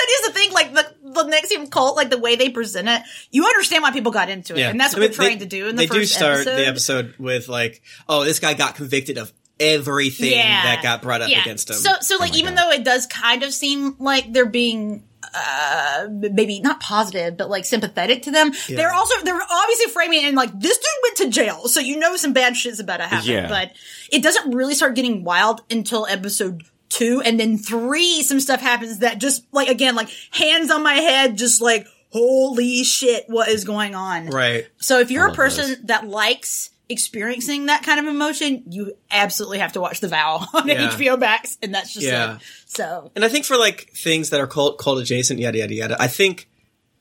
Is the thing. Like the the NXIVM cult, like the way they present it, you understand why people got into it, and that's what I mean, they're trying to do in the they first do start episode. the episode with like, oh, this guy got convicted of everything that got brought up Yeah. against him. So, so like, even though it does kind of seem like they're being, uh, maybe not positive, but like sympathetic to them, they're also, they're obviously framing it in like, this dude went to jail, so you know some bad shit's about to happen. Yeah. But it doesn't really start getting wild until episode two, and then three, some stuff happens that just, like, again, like, hands on my head, just like, holy shit, what is going on? Right. So if you're a person those. that likes experiencing that kind of emotion, you absolutely have to watch The Vow on Yeah. HBO Max, and that's just Yeah. it. So And I think for like things that are cult cult adjacent, yada yada yada. I think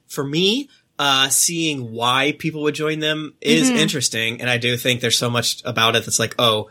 for me, uh, seeing why people would join them is Mm-hmm. interesting, and I do think there's so much about it that's like, oh,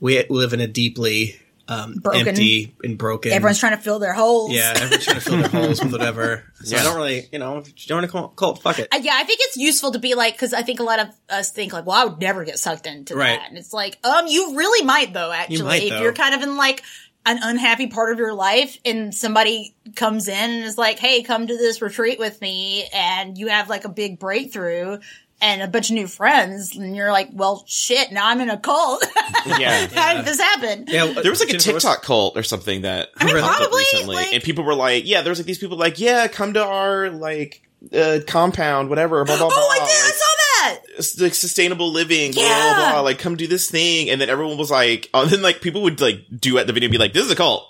we live in a deeply um, Broken. empty and broken. everyone's trying to fill their holes. yeah, everyone's trying to fill their holes with whatever. <laughs> So I don't really, you know, if you join a cult, cult fuck it. Uh, yeah, I think it's useful to be like because I think a lot of us think like, well, I would never get sucked into Right. that, and it's like, um, you really might though. Actually, might, if though. you're kind of in like an unhappy part of your life, and somebody comes in and is like, hey, come to this retreat with me, and you have like a big breakthrough. And a bunch of new friends, and you're like, "Well, shit! Now I'm in a cult. <laughs> Yeah. <laughs> How did this happen?" Yeah, There was like a TikTok cult or something that I mean, probably, recently, like- and people were like, "Yeah, there was like these people like, yeah, come to our like uh, compound, whatever, blah blah blah." Oh, I did! I like, saw that. like sustainable living, blah, Yeah. blah blah. Like, come do this thing, and then everyone was like, oh, <laughs> and then like people would like do at the video and be like, "This is a cult.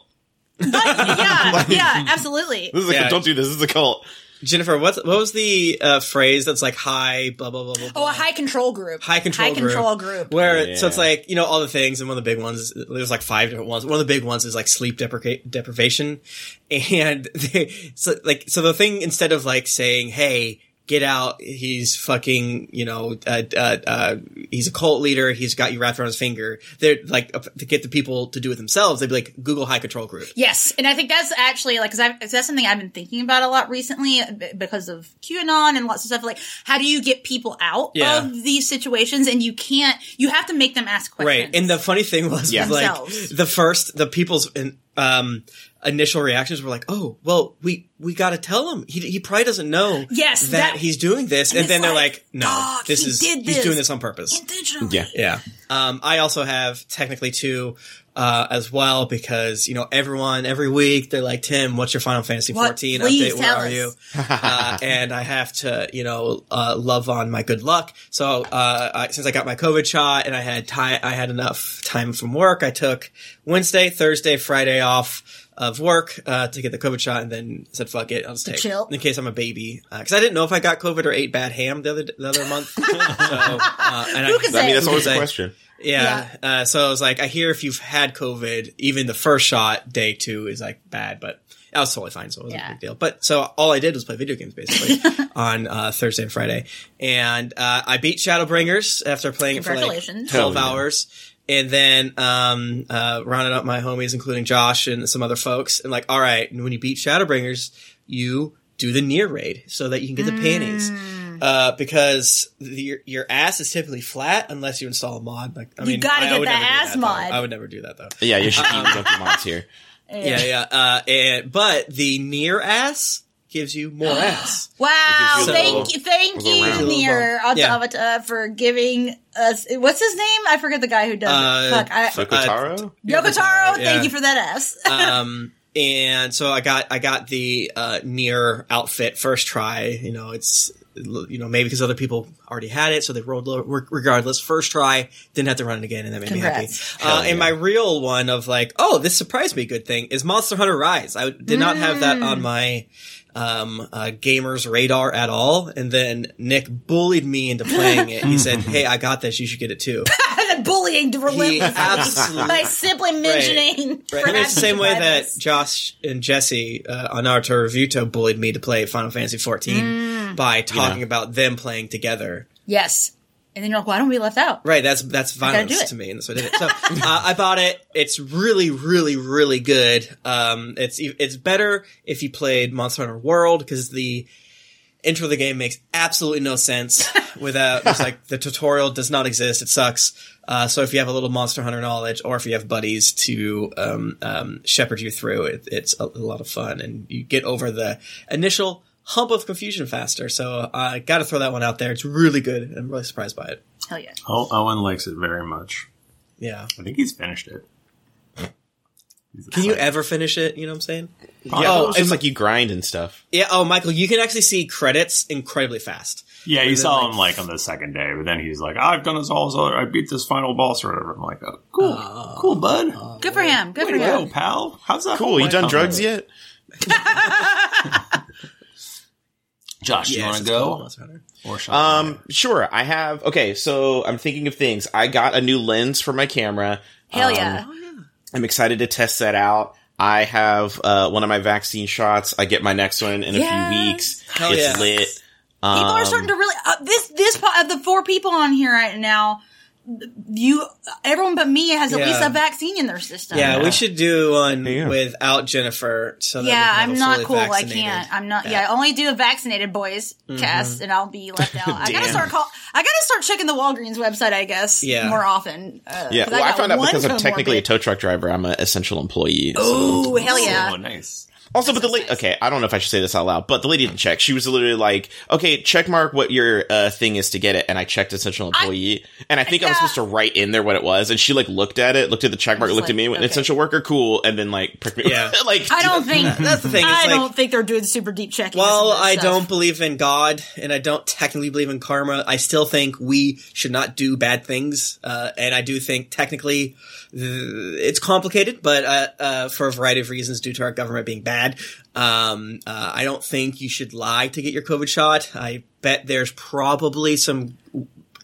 yeah, yeah, absolutely. This is a Yeah. cult. Don't do this. This is a cult." Jennifer, what what was the uh, phrase that's like high blah blah blah blah? Oh, a high control group. high control group. high group, control group. where so it's like you know all the things and one of the big ones there's like five different ones one of the big ones is like sleep deprica- deprivation <laughs> and they, so like so the thing instead of like saying hey get out he's fucking you know uh, uh, uh, he's a cult leader he's got you wrapped around his finger they're like uh, to get the people to do it themselves they'd be like google high control group Yes, and I think that's actually like because that's something I've been thinking about a lot recently because of QAnon and lots of stuff. Like, how do you get people out Yeah. of these situations? And you can't. You have to make them ask questions. Right. And the funny thing was, Yeah. was like the first, the people's um, initial reactions were like, "Oh, well, we we got to tell him. He he probably doesn't know Yes, that, that- he's doing this." And, it's then they're like, like, "No, "Dog, this he is did he's doing this on purpose." intentionally. Yeah. Yeah. Um, I also have technically two uh, as well because you know everyone every week they're like, "Tim, what's your Final Fantasy What? 14 Please update? Where tell are us." you?" <laughs> uh, and I have to, you know, uh, love on my good luck. So, uh, I, since I got my COVID shot and I had time, I had enough time from work. I took Wednesday, Thursday, Friday off of work, uh, to get the COVID shot and then said, fuck it, I'll just take chill. in case I'm a baby. Uh, cause I didn't know if I got COVID or ate bad ham the other, the other month. <laughs> so, uh, and Who can I mean, that's always a say? question. yeah. Uh, so I was like, I hear if you've had COVID, even the first shot, day two is like bad, but I was totally fine, so it wasn't Yeah. a big deal. But so all I did was play video games basically <laughs> on uh, Thursday and Friday, and uh, I beat Shadowbringers after playing it for like Congratulations. twelve Hell yeah. hours. And then um, uh, rounded up my homies, including Josh and some other folks, and like, all right, when you beat Shadowbringers, you do the Nier raid so that you can get the panties. Mm. Uh, because the, your, your ass is typically flat unless you install a mod. Like, I mean, gotta I, I get would that never do ass that, though. mod. I would never do that though. Yeah, you should keep Donkey Mods here. Yeah, yeah. Uh, and but the Nier ass gives you more ass. Wow! It you Thank little- you, thank little you, round. Nier Yeah. Automata, for giving us. What's his name? I forget the guy who does Uh, it. Fuck, I, Yoko Taro? Yokotaro. yeah. Thank you for that ass. <laughs> um, and so I got I got the uh, Nier outfit first try. You know, it's you know maybe because other people already had it, so they rolled low. Re- Regardless, first try didn't have to run it again, and that made Congrats. me happy. Uh, Hell and my real one of like, oh, this surprised me. Good thing is Monster Hunter Rise. I did not have that on my um, uh, gamers radar at all. And then Nick bullied me into playing it. He said, <laughs> "Hey, I got this. You should get it too." <laughs> and bullying relentlessly absolutely- by simply mentioning. Right. for And it's the same way that. Josh and Jesse uh, on Naruto Revuto bullied me to play Final Fantasy XIV Mm. by talking about them playing together. Yes, and then you're like, "Why don't we left out?" Right, that's that's violence to me, and so I did it. So <laughs> uh, I bought it. It's really, really, really good. Um, it's it's better if you played Monster Hunter World because the intro of the game makes absolutely no sense <laughs> without it's like the tutorial does not exist. It sucks. Uh, so if you have a little Monster Hunter knowledge, or if you have buddies to um, um, shepherd you through it, it's a, a lot of fun, and you get over the initial hump of confusion faster. So I got to throw that one out there. It's really good. I'm really surprised by it. Hell yeah! Oh, Owen likes it very much. Yeah. I think he's finished it. He's Can you ever finish it? You know what I'm saying? Yeah, Oh, it's just like you grind and stuff. Yeah. Oh, Michael, you can actually see credits incredibly fast. Yeah, you saw like- him like on the second day, but then he's like, "I've done this all this other. I beat this final boss or whatever." I'm like, oh, "Cool, oh. cool, bud. Good for him. Good Way for to him. go, pal. How's that? Cool. You done drugs yet? <laughs> <laughs> Josh, you want to cool. go That's or shall Um, sure. I have. Okay, so I'm thinking of things. I got a new lens for my camera. Hell Um, yeah. I'm excited to test that out. I have uh, one of my vaccine shots. I get my next one in a few weeks. Hell it's yeah. lit. People are Um, starting to really uh, this this po- of the four people on here right now. You, everyone but me has at Yeah. least a vaccine in their system. Yeah, we should do one Yeah. without Jennifer. So that Yeah, I'm not cool. I can't. I'm not. Yeah, I only do a vaccinated boys cast, and I'll be left <laughs> out. I gotta start call. I gotta start checking the Walgreens website. I guess. Yeah. more often. Uh, Yeah, 'cause well, I, got found out because I'm technically a tow truck driver. I'm an essential employee. so- Ooh, hell yeah! Oh, nice. Also, but the lady, nice. okay, I don't know if I should say this out loud, but the lady didn't check. She was literally like, okay, check mark what your uh, thing is to get it. And I checked essential employee. and I think I was supposed to write in there what it was. And she like looked at it, looked at the check mark, Just looked at me, and went, okay. essential worker, cool. And then like, <laughs> pricked me. Yeah. <laughs> like, I don't <laughs> think. That's the thing. It's I like, don't think they're doing super deep checking. Well, I stuff. don't believe in God, and I don't technically believe in karma. I still think we should not do bad things, uh, and I do think technically th- it's complicated, but uh, uh, for a variety of reasons due to our government being bad. Um, uh, I don't think you should lie to get your COVID shot. I bet there's probably some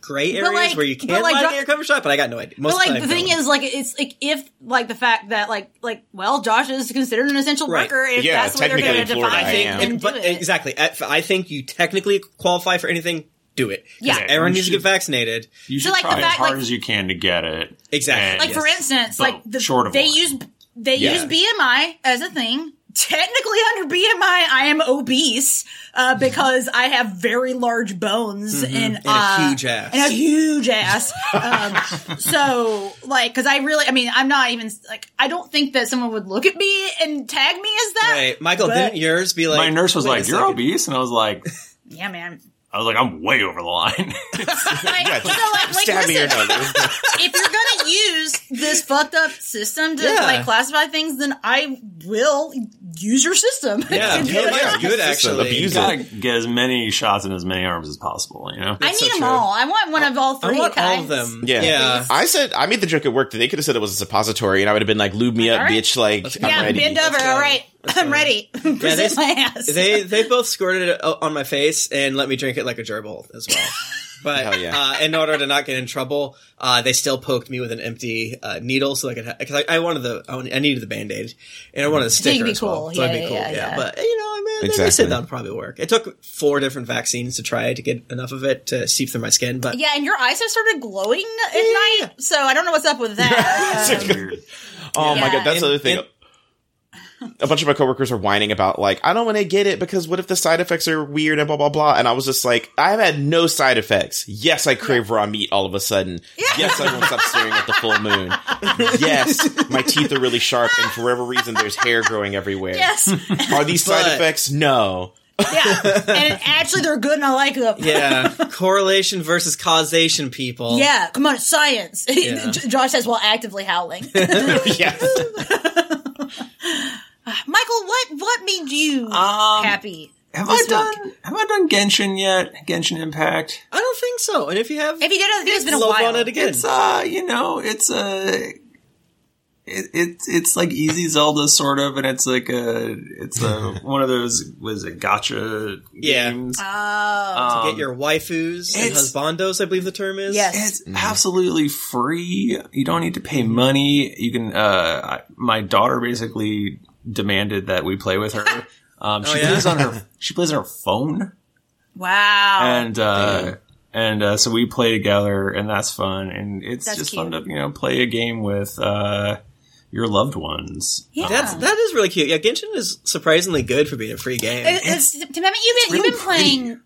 gray areas like- where you but can like lie to get your COVID shot, but I got no idea. Most But like of the thing is, like it's like if like the fact that like like well, Josh is considered an essential Right. worker. If Yeah, that's the way they're going to in Florida, define I it, am. And- but exactly, I I think you technically qualify for anything. Do it. Yeah. everyone You needs to get vaccinated. You So, should like, the try as hard like- as you can to get it. Exactly. And- Like for instance, But like the, short of they one. use they Yeah. use BMI as a thing. Technically, under BMI, I am obese uh, <laughs> because I have very large bones and, And a uh, huge ass. and a huge ass. um, <laughs> so, like, because I really, I mean, I'm not even like I don't think that someone would look at me and tag me as that. Right, Michael, But- didn't yours be like? My nurse was wait a like, "You're second. obese," and I was like, <laughs> Yeah, man. "I was like, I'm way over the line." <laughs> <laughs> Like, so, like, like, stab me or listen, no. <laughs> if you're gonna use this fucked up system to Yeah. like classify things, then I will use your system. Yeah, And yeah, do good actually. Abuse you it. gotta get as many shots in as many arms as possible. You know. I need so them true. all. I want one of all three. I three. want all of them. Yeah. yeah. I said I made the joke at work that they could have said it was a suppository, and I would have been like, "Lube me up, All right. bitch!" Like, I'm Yeah, ready. bend over. All right, I'm ready. <laughs> Yeah, Present they, my ass. they they both squirted it on my face and let me drink it like a gerbil as well. <laughs> But yeah. uh, in order to not get in trouble, uh, they still poked me with an empty uh, needle so I could because I, I wanted the I, wanted, I needed the band aid and I wanted a So you sticker be as well. cool. So it'd Yeah, be cool. yeah, Yeah, yeah. but you know, I mean, they- they said that would probably work. It took four different vaccines to try to get enough of it to seep through my skin, but yeah, and your eyes have started glowing at night, so I don't know what's up with that. <laughs> Um, Oh my Yeah. god, that's the other thing. and- a bunch of my coworkers are whining about like, I don't want to get it because what if the side effects are weird and blah blah blah. And I was just like, I've had no side effects. Yes, I crave raw meat all of a sudden. Yes, I won't stop staring at the full moon. <laughs> Yes, my teeth are really sharp, and for whatever reason, there's hair growing everywhere. yes, <laughs> Are these side But- effects? No. yeah, <laughs> and actually they're good, and I like them. yeah, correlation versus causation, people. Yeah, come on, science. Yeah. J- Josh says while actively howling. yes. <sighs> Michael, what what made you Um, happy? Have I This done? Have I done Genshin yet? Genshin Impact. I don't think so. And if you have, If you did, I think it's been a while. on it again. It's uh, you know, it's a. It, it's it's like easy Zelda sort of, and it's like a it's a <laughs> one of those was it gotcha Yeah. games. Oh, to get your waifus and husbandos, I believe the term is. Yes. It's absolutely free. You don't need to pay money. You can. Uh, I, my daughter basically demanded that we play with her. <laughs> Um, she Oh, yeah? plays on her. <laughs> She plays on her phone, wow. and uh, and uh, so we play together, and that's fun. And it's That's just cute. fun to you know play a game with uh, your loved ones. yeah. That's that is really cute. Yeah, Genshin is surprisingly good for being a free game. It- it's, Tim, haven't you been really you've been playing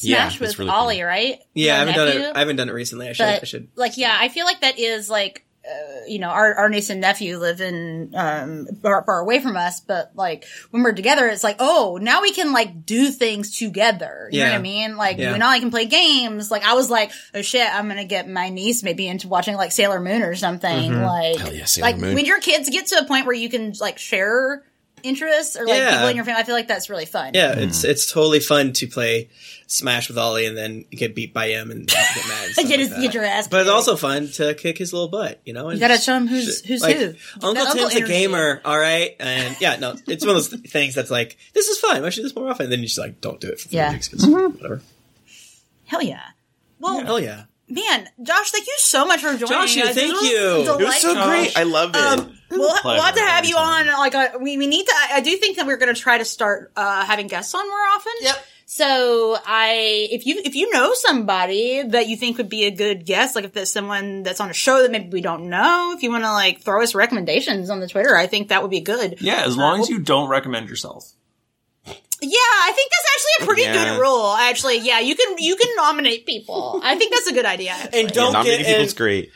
Yeah, Smash it's with really Ollie, right? yeah, I haven't done it. I haven't done it recently. I should. I should. like, yeah, I feel like that is like, uh, you know, our, our niece and nephew live in um far, far away from us, but like when we're together, it's like, oh, now we can like do things together. You know what I mean? Like Yeah. you and I can play games. Like I was like, oh shit, I'm gonna get my niece maybe into watching like Sailor Moon or something. Like, Hell yeah, Sailor like Moon. when your kids get to a point where you can like share interests or like Yeah. people in your family. I feel like that's really fun. Yeah, it's mm-hmm. it's totally fun to play Smash with Ollie and then get beat by him and get mad. And <laughs> Get, his, that. get your ass. But it's also fun to kick his little butt, you know. And You gotta show him who's- who's like, who. Uncle That Tim's uncle a gamer, all right, and yeah, no, it's one of those things that's like, this is fun. Why should do this more often? And then you just like, don't do it for three Yeah. weeks 'cause mm-hmm. whatever. hell yeah. Well, Hell yeah, man, Josh, thank you so much for joining Josh, us. thank This was you. It was so delightful. great. I loved it. Um, we'll, we'll have to have you on. Like, uh, we, we need to. I, I do think that we're going to try to start uh, having guests on more often. Yep. So I, if you if you know somebody that you think would be a good guest, like if there's someone that's on a show that maybe we don't know, if you want to like throw us recommendations on the Twitter, I think that would be good. Yeah, as long as you don't recommend yourself. Yeah, I think that's actually a pretty Yeah. good rule. Actually, yeah, you can you can nominate people. I think that's a good idea. actually. and don't nominating get people's great.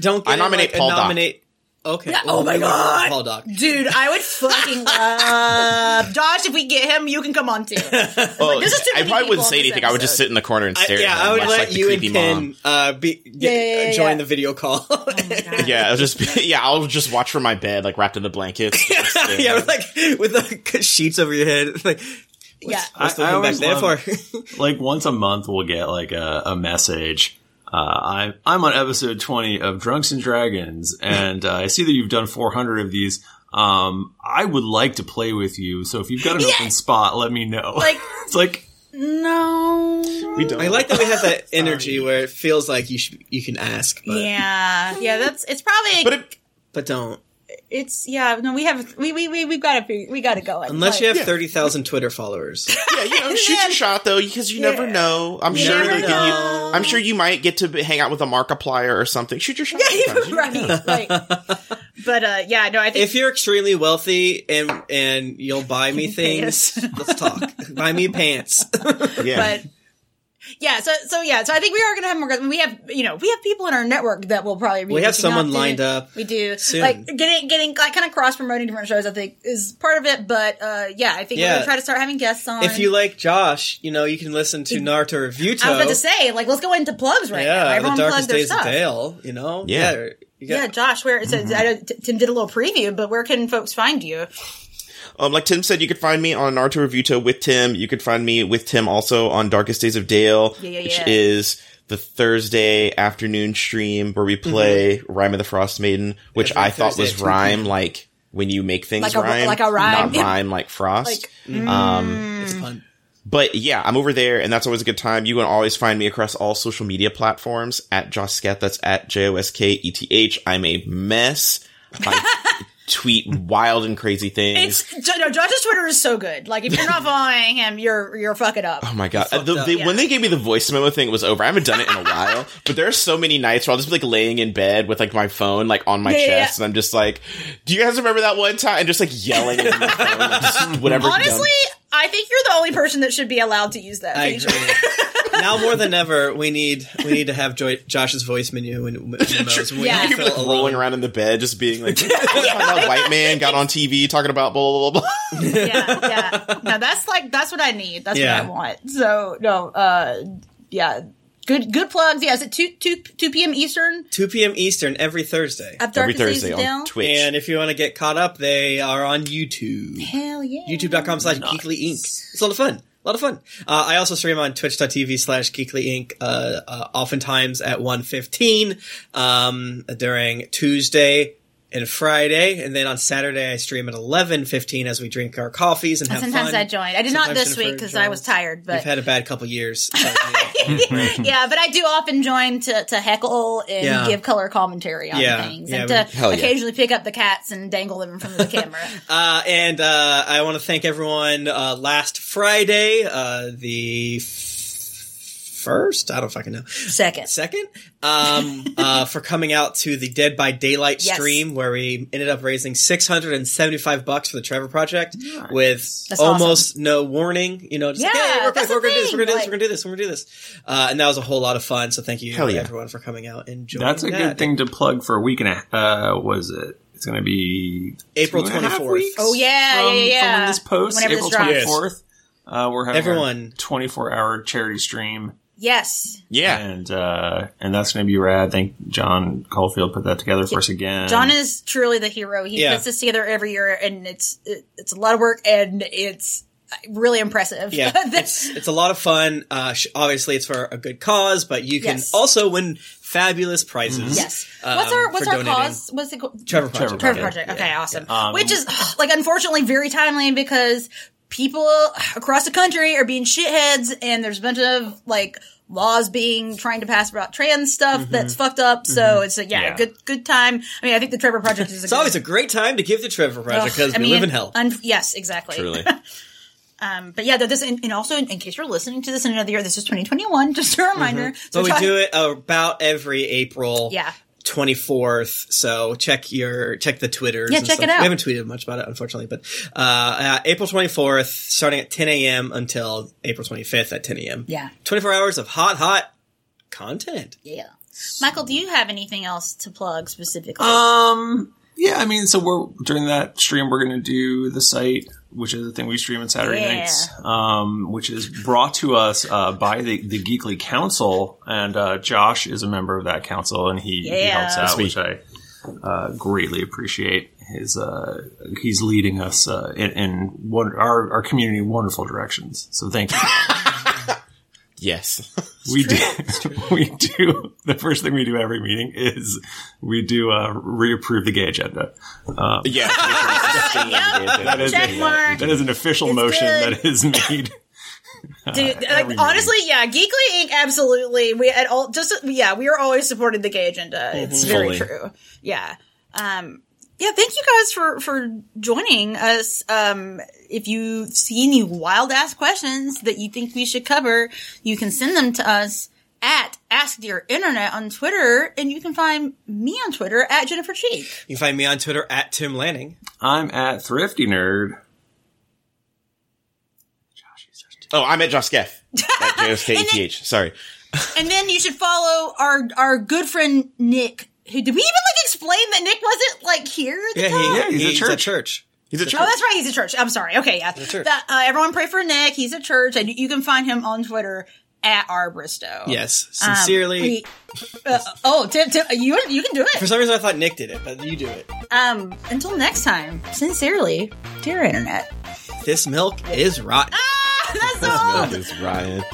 don't get I in, nominate like, a Paul Doc. nominate. Okay. Yeah, oh my God. Paul Doc. Dude, I would fucking <laughs> love Josh. If we get him, you can come on too. Well, this is too I probably wouldn't say this anything. I would just sit in the corner and I, stare. yeah, at him, I would much let like you and Ken mom. uh, be get, Yeah, yeah, yeah, join the video call. God. Yeah, I'll just be, <laughs> yeah, I'll just watch from my bed, like wrapped in the blankets. <laughs> yeah, with like with the sheets over your head. Like, yeah. what's the I- I thing back always there love- for? <laughs> Like once a month, we'll get like a, a message. Uh, I'm I'm on episode 20 of Drunks and Dragons, and uh, I see that you've done 400 of these. Um, I would like to play with you, so if you've got an Yeah. open spot, let me know. Like- <laughs> it's like No. we don't. I like that we have that energy where it feels like you should you can ask, but Yeah, yeah. That's it's probably. but it, but don't it's yeah. No, we have we we we we've got to we got to go. unless you have Yeah. thirty thousand Twitter followers. <laughs> yeah, you know, shoot your <laughs> shot though, because you never know. I'm You sure never that know. you, I'm sure you might get to hang out with a Markiplier or something. Shoot your shot. Yeah, <laughs> sometimes. right, right. But uh, yeah, no, I think if you're extremely wealthy and and you'll buy me things, let's talk. buy me pants. Yeah. but yeah, so so yeah, so I think we are going to have more. We have you know we have people in our network that will probably be We have someone lined up We do soon. like getting getting like kind of cross promoting different shows. I think is part of it, but uh, yeah, I think we're going to try to start having guests on. if you like Josh, you know you can listen to Naruto Review. I was about to say like let's go into plugs right now. yeah, the Everyone plug darkest their days stuff. of Dale. You know, Yeah. you got- Yeah, Josh, where so I know Tim did a little preview, but where can folks find you? Um, like Tim said, you could find me on Naruto Revuto with Tim. You could find me with Tim also on Darkest Days of Dale, Yeah, yeah, which yeah. is the Thursday afternoon stream where we play Rime of the Frostmaiden, which Mm-hmm. Every I thought Thursday was rhyme like when you make things Like a- rhyme, like a rhyme. not rhyme <laughs> like frost. Like, um, it's fun. but yeah, I'm over there, and that's always a good time. You can always find me across all social media platforms at Josketh. That's at J O S K E T H. I'm a mess. I <laughs> tweet wild and crazy things. It's Jo- no, Josh's Twitter is so good. Like if you're not <laughs> following him, you're you're fucking up. Oh my god! Uh, the, up. Yeah. When they gave me the voice memo thing, it was over. I haven't done it in a while, <laughs> but there are so many nights where I'll just be like laying in bed with like my phone like on my Yeah, yeah, chest, yeah. and I'm just like, "Do you guys remember that one time?" And just like yelling into my phone, like, just <laughs> whatever. dumb- Honestly, I think you're the only person that should be allowed to use that I feature. agree. Now more than ever, we need we need to have Joy, Josh's voice menu and memos. when we Yeah. like alone. rolling around in the bed, just being like, "That <laughs> white man got on TV talking about blah blah blah." blah. <laughs> yeah, yeah. No, that's like that's what I need. That's Yeah. what I want. So no, uh, yeah, good good plugs. Yeah, is it two two two p.m. Eastern? 2 p.m. Eastern every Thursday. At Every Thursday on Dale? Twitch. And if you want to get caught up, they are on YouTube. Hell yeah! YouTube.com slash Geekly Inc. It's a lot of fun. A lot of fun. Uh, I also stream on twitch.tv slash Geekly Inc. Uh, uh, oftentimes at 1.15 um, during Tuesday and Friday. And then on Saturday, I stream at 11.15 as we drink our coffees and have Sometimes fun. I join. I did not this Jennifer week because I was tired, We've had a bad couple years. So, <laughs> <laughs> yeah, but I do often join to, to heckle and Yeah. give color commentary on Yeah, things yeah, and to yeah. occasionally pick up the cats and dangle them in front of the camera. <laughs> Uh, and uh, I want to thank everyone. Uh, last Friday, uh, the first, I don't fucking know, Second. second, um, uh, <laughs> for coming out to the Dead by Daylight Yes. stream, where we ended up raising six hundred and seventy-five bucks for the Trevor Project with That's almost no warning. You know, just like, Yeah, hey, real quick, that's we're gonna do this, we're gonna do this, like- we're gonna do this, we're gonna do this, uh, and that was a whole lot of fun. So thank you, Hell yeah. everyone, for coming out and joining. that's a that. good thing to plug for a week and a uh, was it? It's going to be April two and a half 24th. Oh, yeah, from, yeah, yeah, From this post, Whenever April drops. twenty fourth. Uh, we're having Everyone. twenty four hour charity stream Yes. Yeah. and uh, and that's going to be rad. I think John Caulfield put that together for us again. John is truly the hero. He Yeah. puts this together every year, and it's it, it's a lot of work, and it's really impressive. Yeah, <laughs> it's it's a lot of fun. Uh, sh- obviously, it's for a good cause, but you can Yes. also win fabulous prizes. yes. um, what's our what's our donating. cause? What's it called? Trevor Project. Trevor Project. Project. Okay, awesome. Um, Which is <sighs> like unfortunately very timely because people across the country are being shitheads, and there's a bunch of like laws being trying to pass about trans stuff Mm-hmm. that's fucked up. So it's a yeah, Yeah. good good time. I mean, I think the Trevor Project is. A <laughs> It's always a great time to give the Trevor Project because we live in hell. Un- yes, exactly. Truly. <laughs> Um, but yeah, this and, and also in, case you're listening to this in another year, this is 2021. Just a reminder. So Mm-hmm. but we try- do it about every April. Yeah. 24th. So check your check the Twitters. Yeah, check stuff. it out. We haven't tweeted much about it, unfortunately, but uh, uh, April 24th, starting at 10 a.m. until April 25th at 10 a.m. Yeah. 24 hours of hot, hot content. Yeah. Michael, do you have anything else to plug specifically? Um, yeah, I mean, so we're during that stream, we're going to do the site, which is the thing we stream on Saturday Yeah. nights, um, which is brought to us uh, by the the Geekly Council, and uh, Josh is a member of that council, and he, he Yeah. helps out, Sweet. which I uh, greatly appreciate. His uh, he's leading us uh, in, in one, our our community wonderful directions. So thank you. <laughs> Yes. <laughs> we do <laughs> we do the first thing we do every meeting is we do uh, reapprove the gay agenda. Um, yeah. make sure it's <laughs> sustained. that is Check a, mark. that is an official It's motion good. that is made. Dude, every like, meeting. honestly, yeah, Geekly Inc. Absolutely, we at all just yeah, we are always supporting the gay agenda. It's very Fully. true. Yeah, um, yeah. Thank you guys for for joining us. Um, if you see any wild ass questions that you think we should cover, you can send them to us at Ask Dear Internet on Twitter, and you can find me on Twitter at Jennifer Cheek. You can find me on Twitter at Tim Lanning. I'm at Thrifty Nerd. Oh, I'm at Josketh. <laughs> At J-O-S-K-E-T-H. Sorry. And then you should follow our our good friend Nick. Who did we even like explain that Nick wasn't like here? At the Yeah, time? he, Yeah, he's at at church. church. He's a church. Oh, that's right. He's at church. I'm sorry. Okay, yeah. church. That, uh, everyone pray for Nick. He's at church, and you can find him on Twitter at rbristow. Yes, Um, sincerely. we- uh, oh, Tim, Tim, you you can do it. For some reason, I thought Nick did it, but you do it. Um, until next time, sincerely, dear internet. This milk is rotten. Ah, <laughs> that's so old. Is Ryan.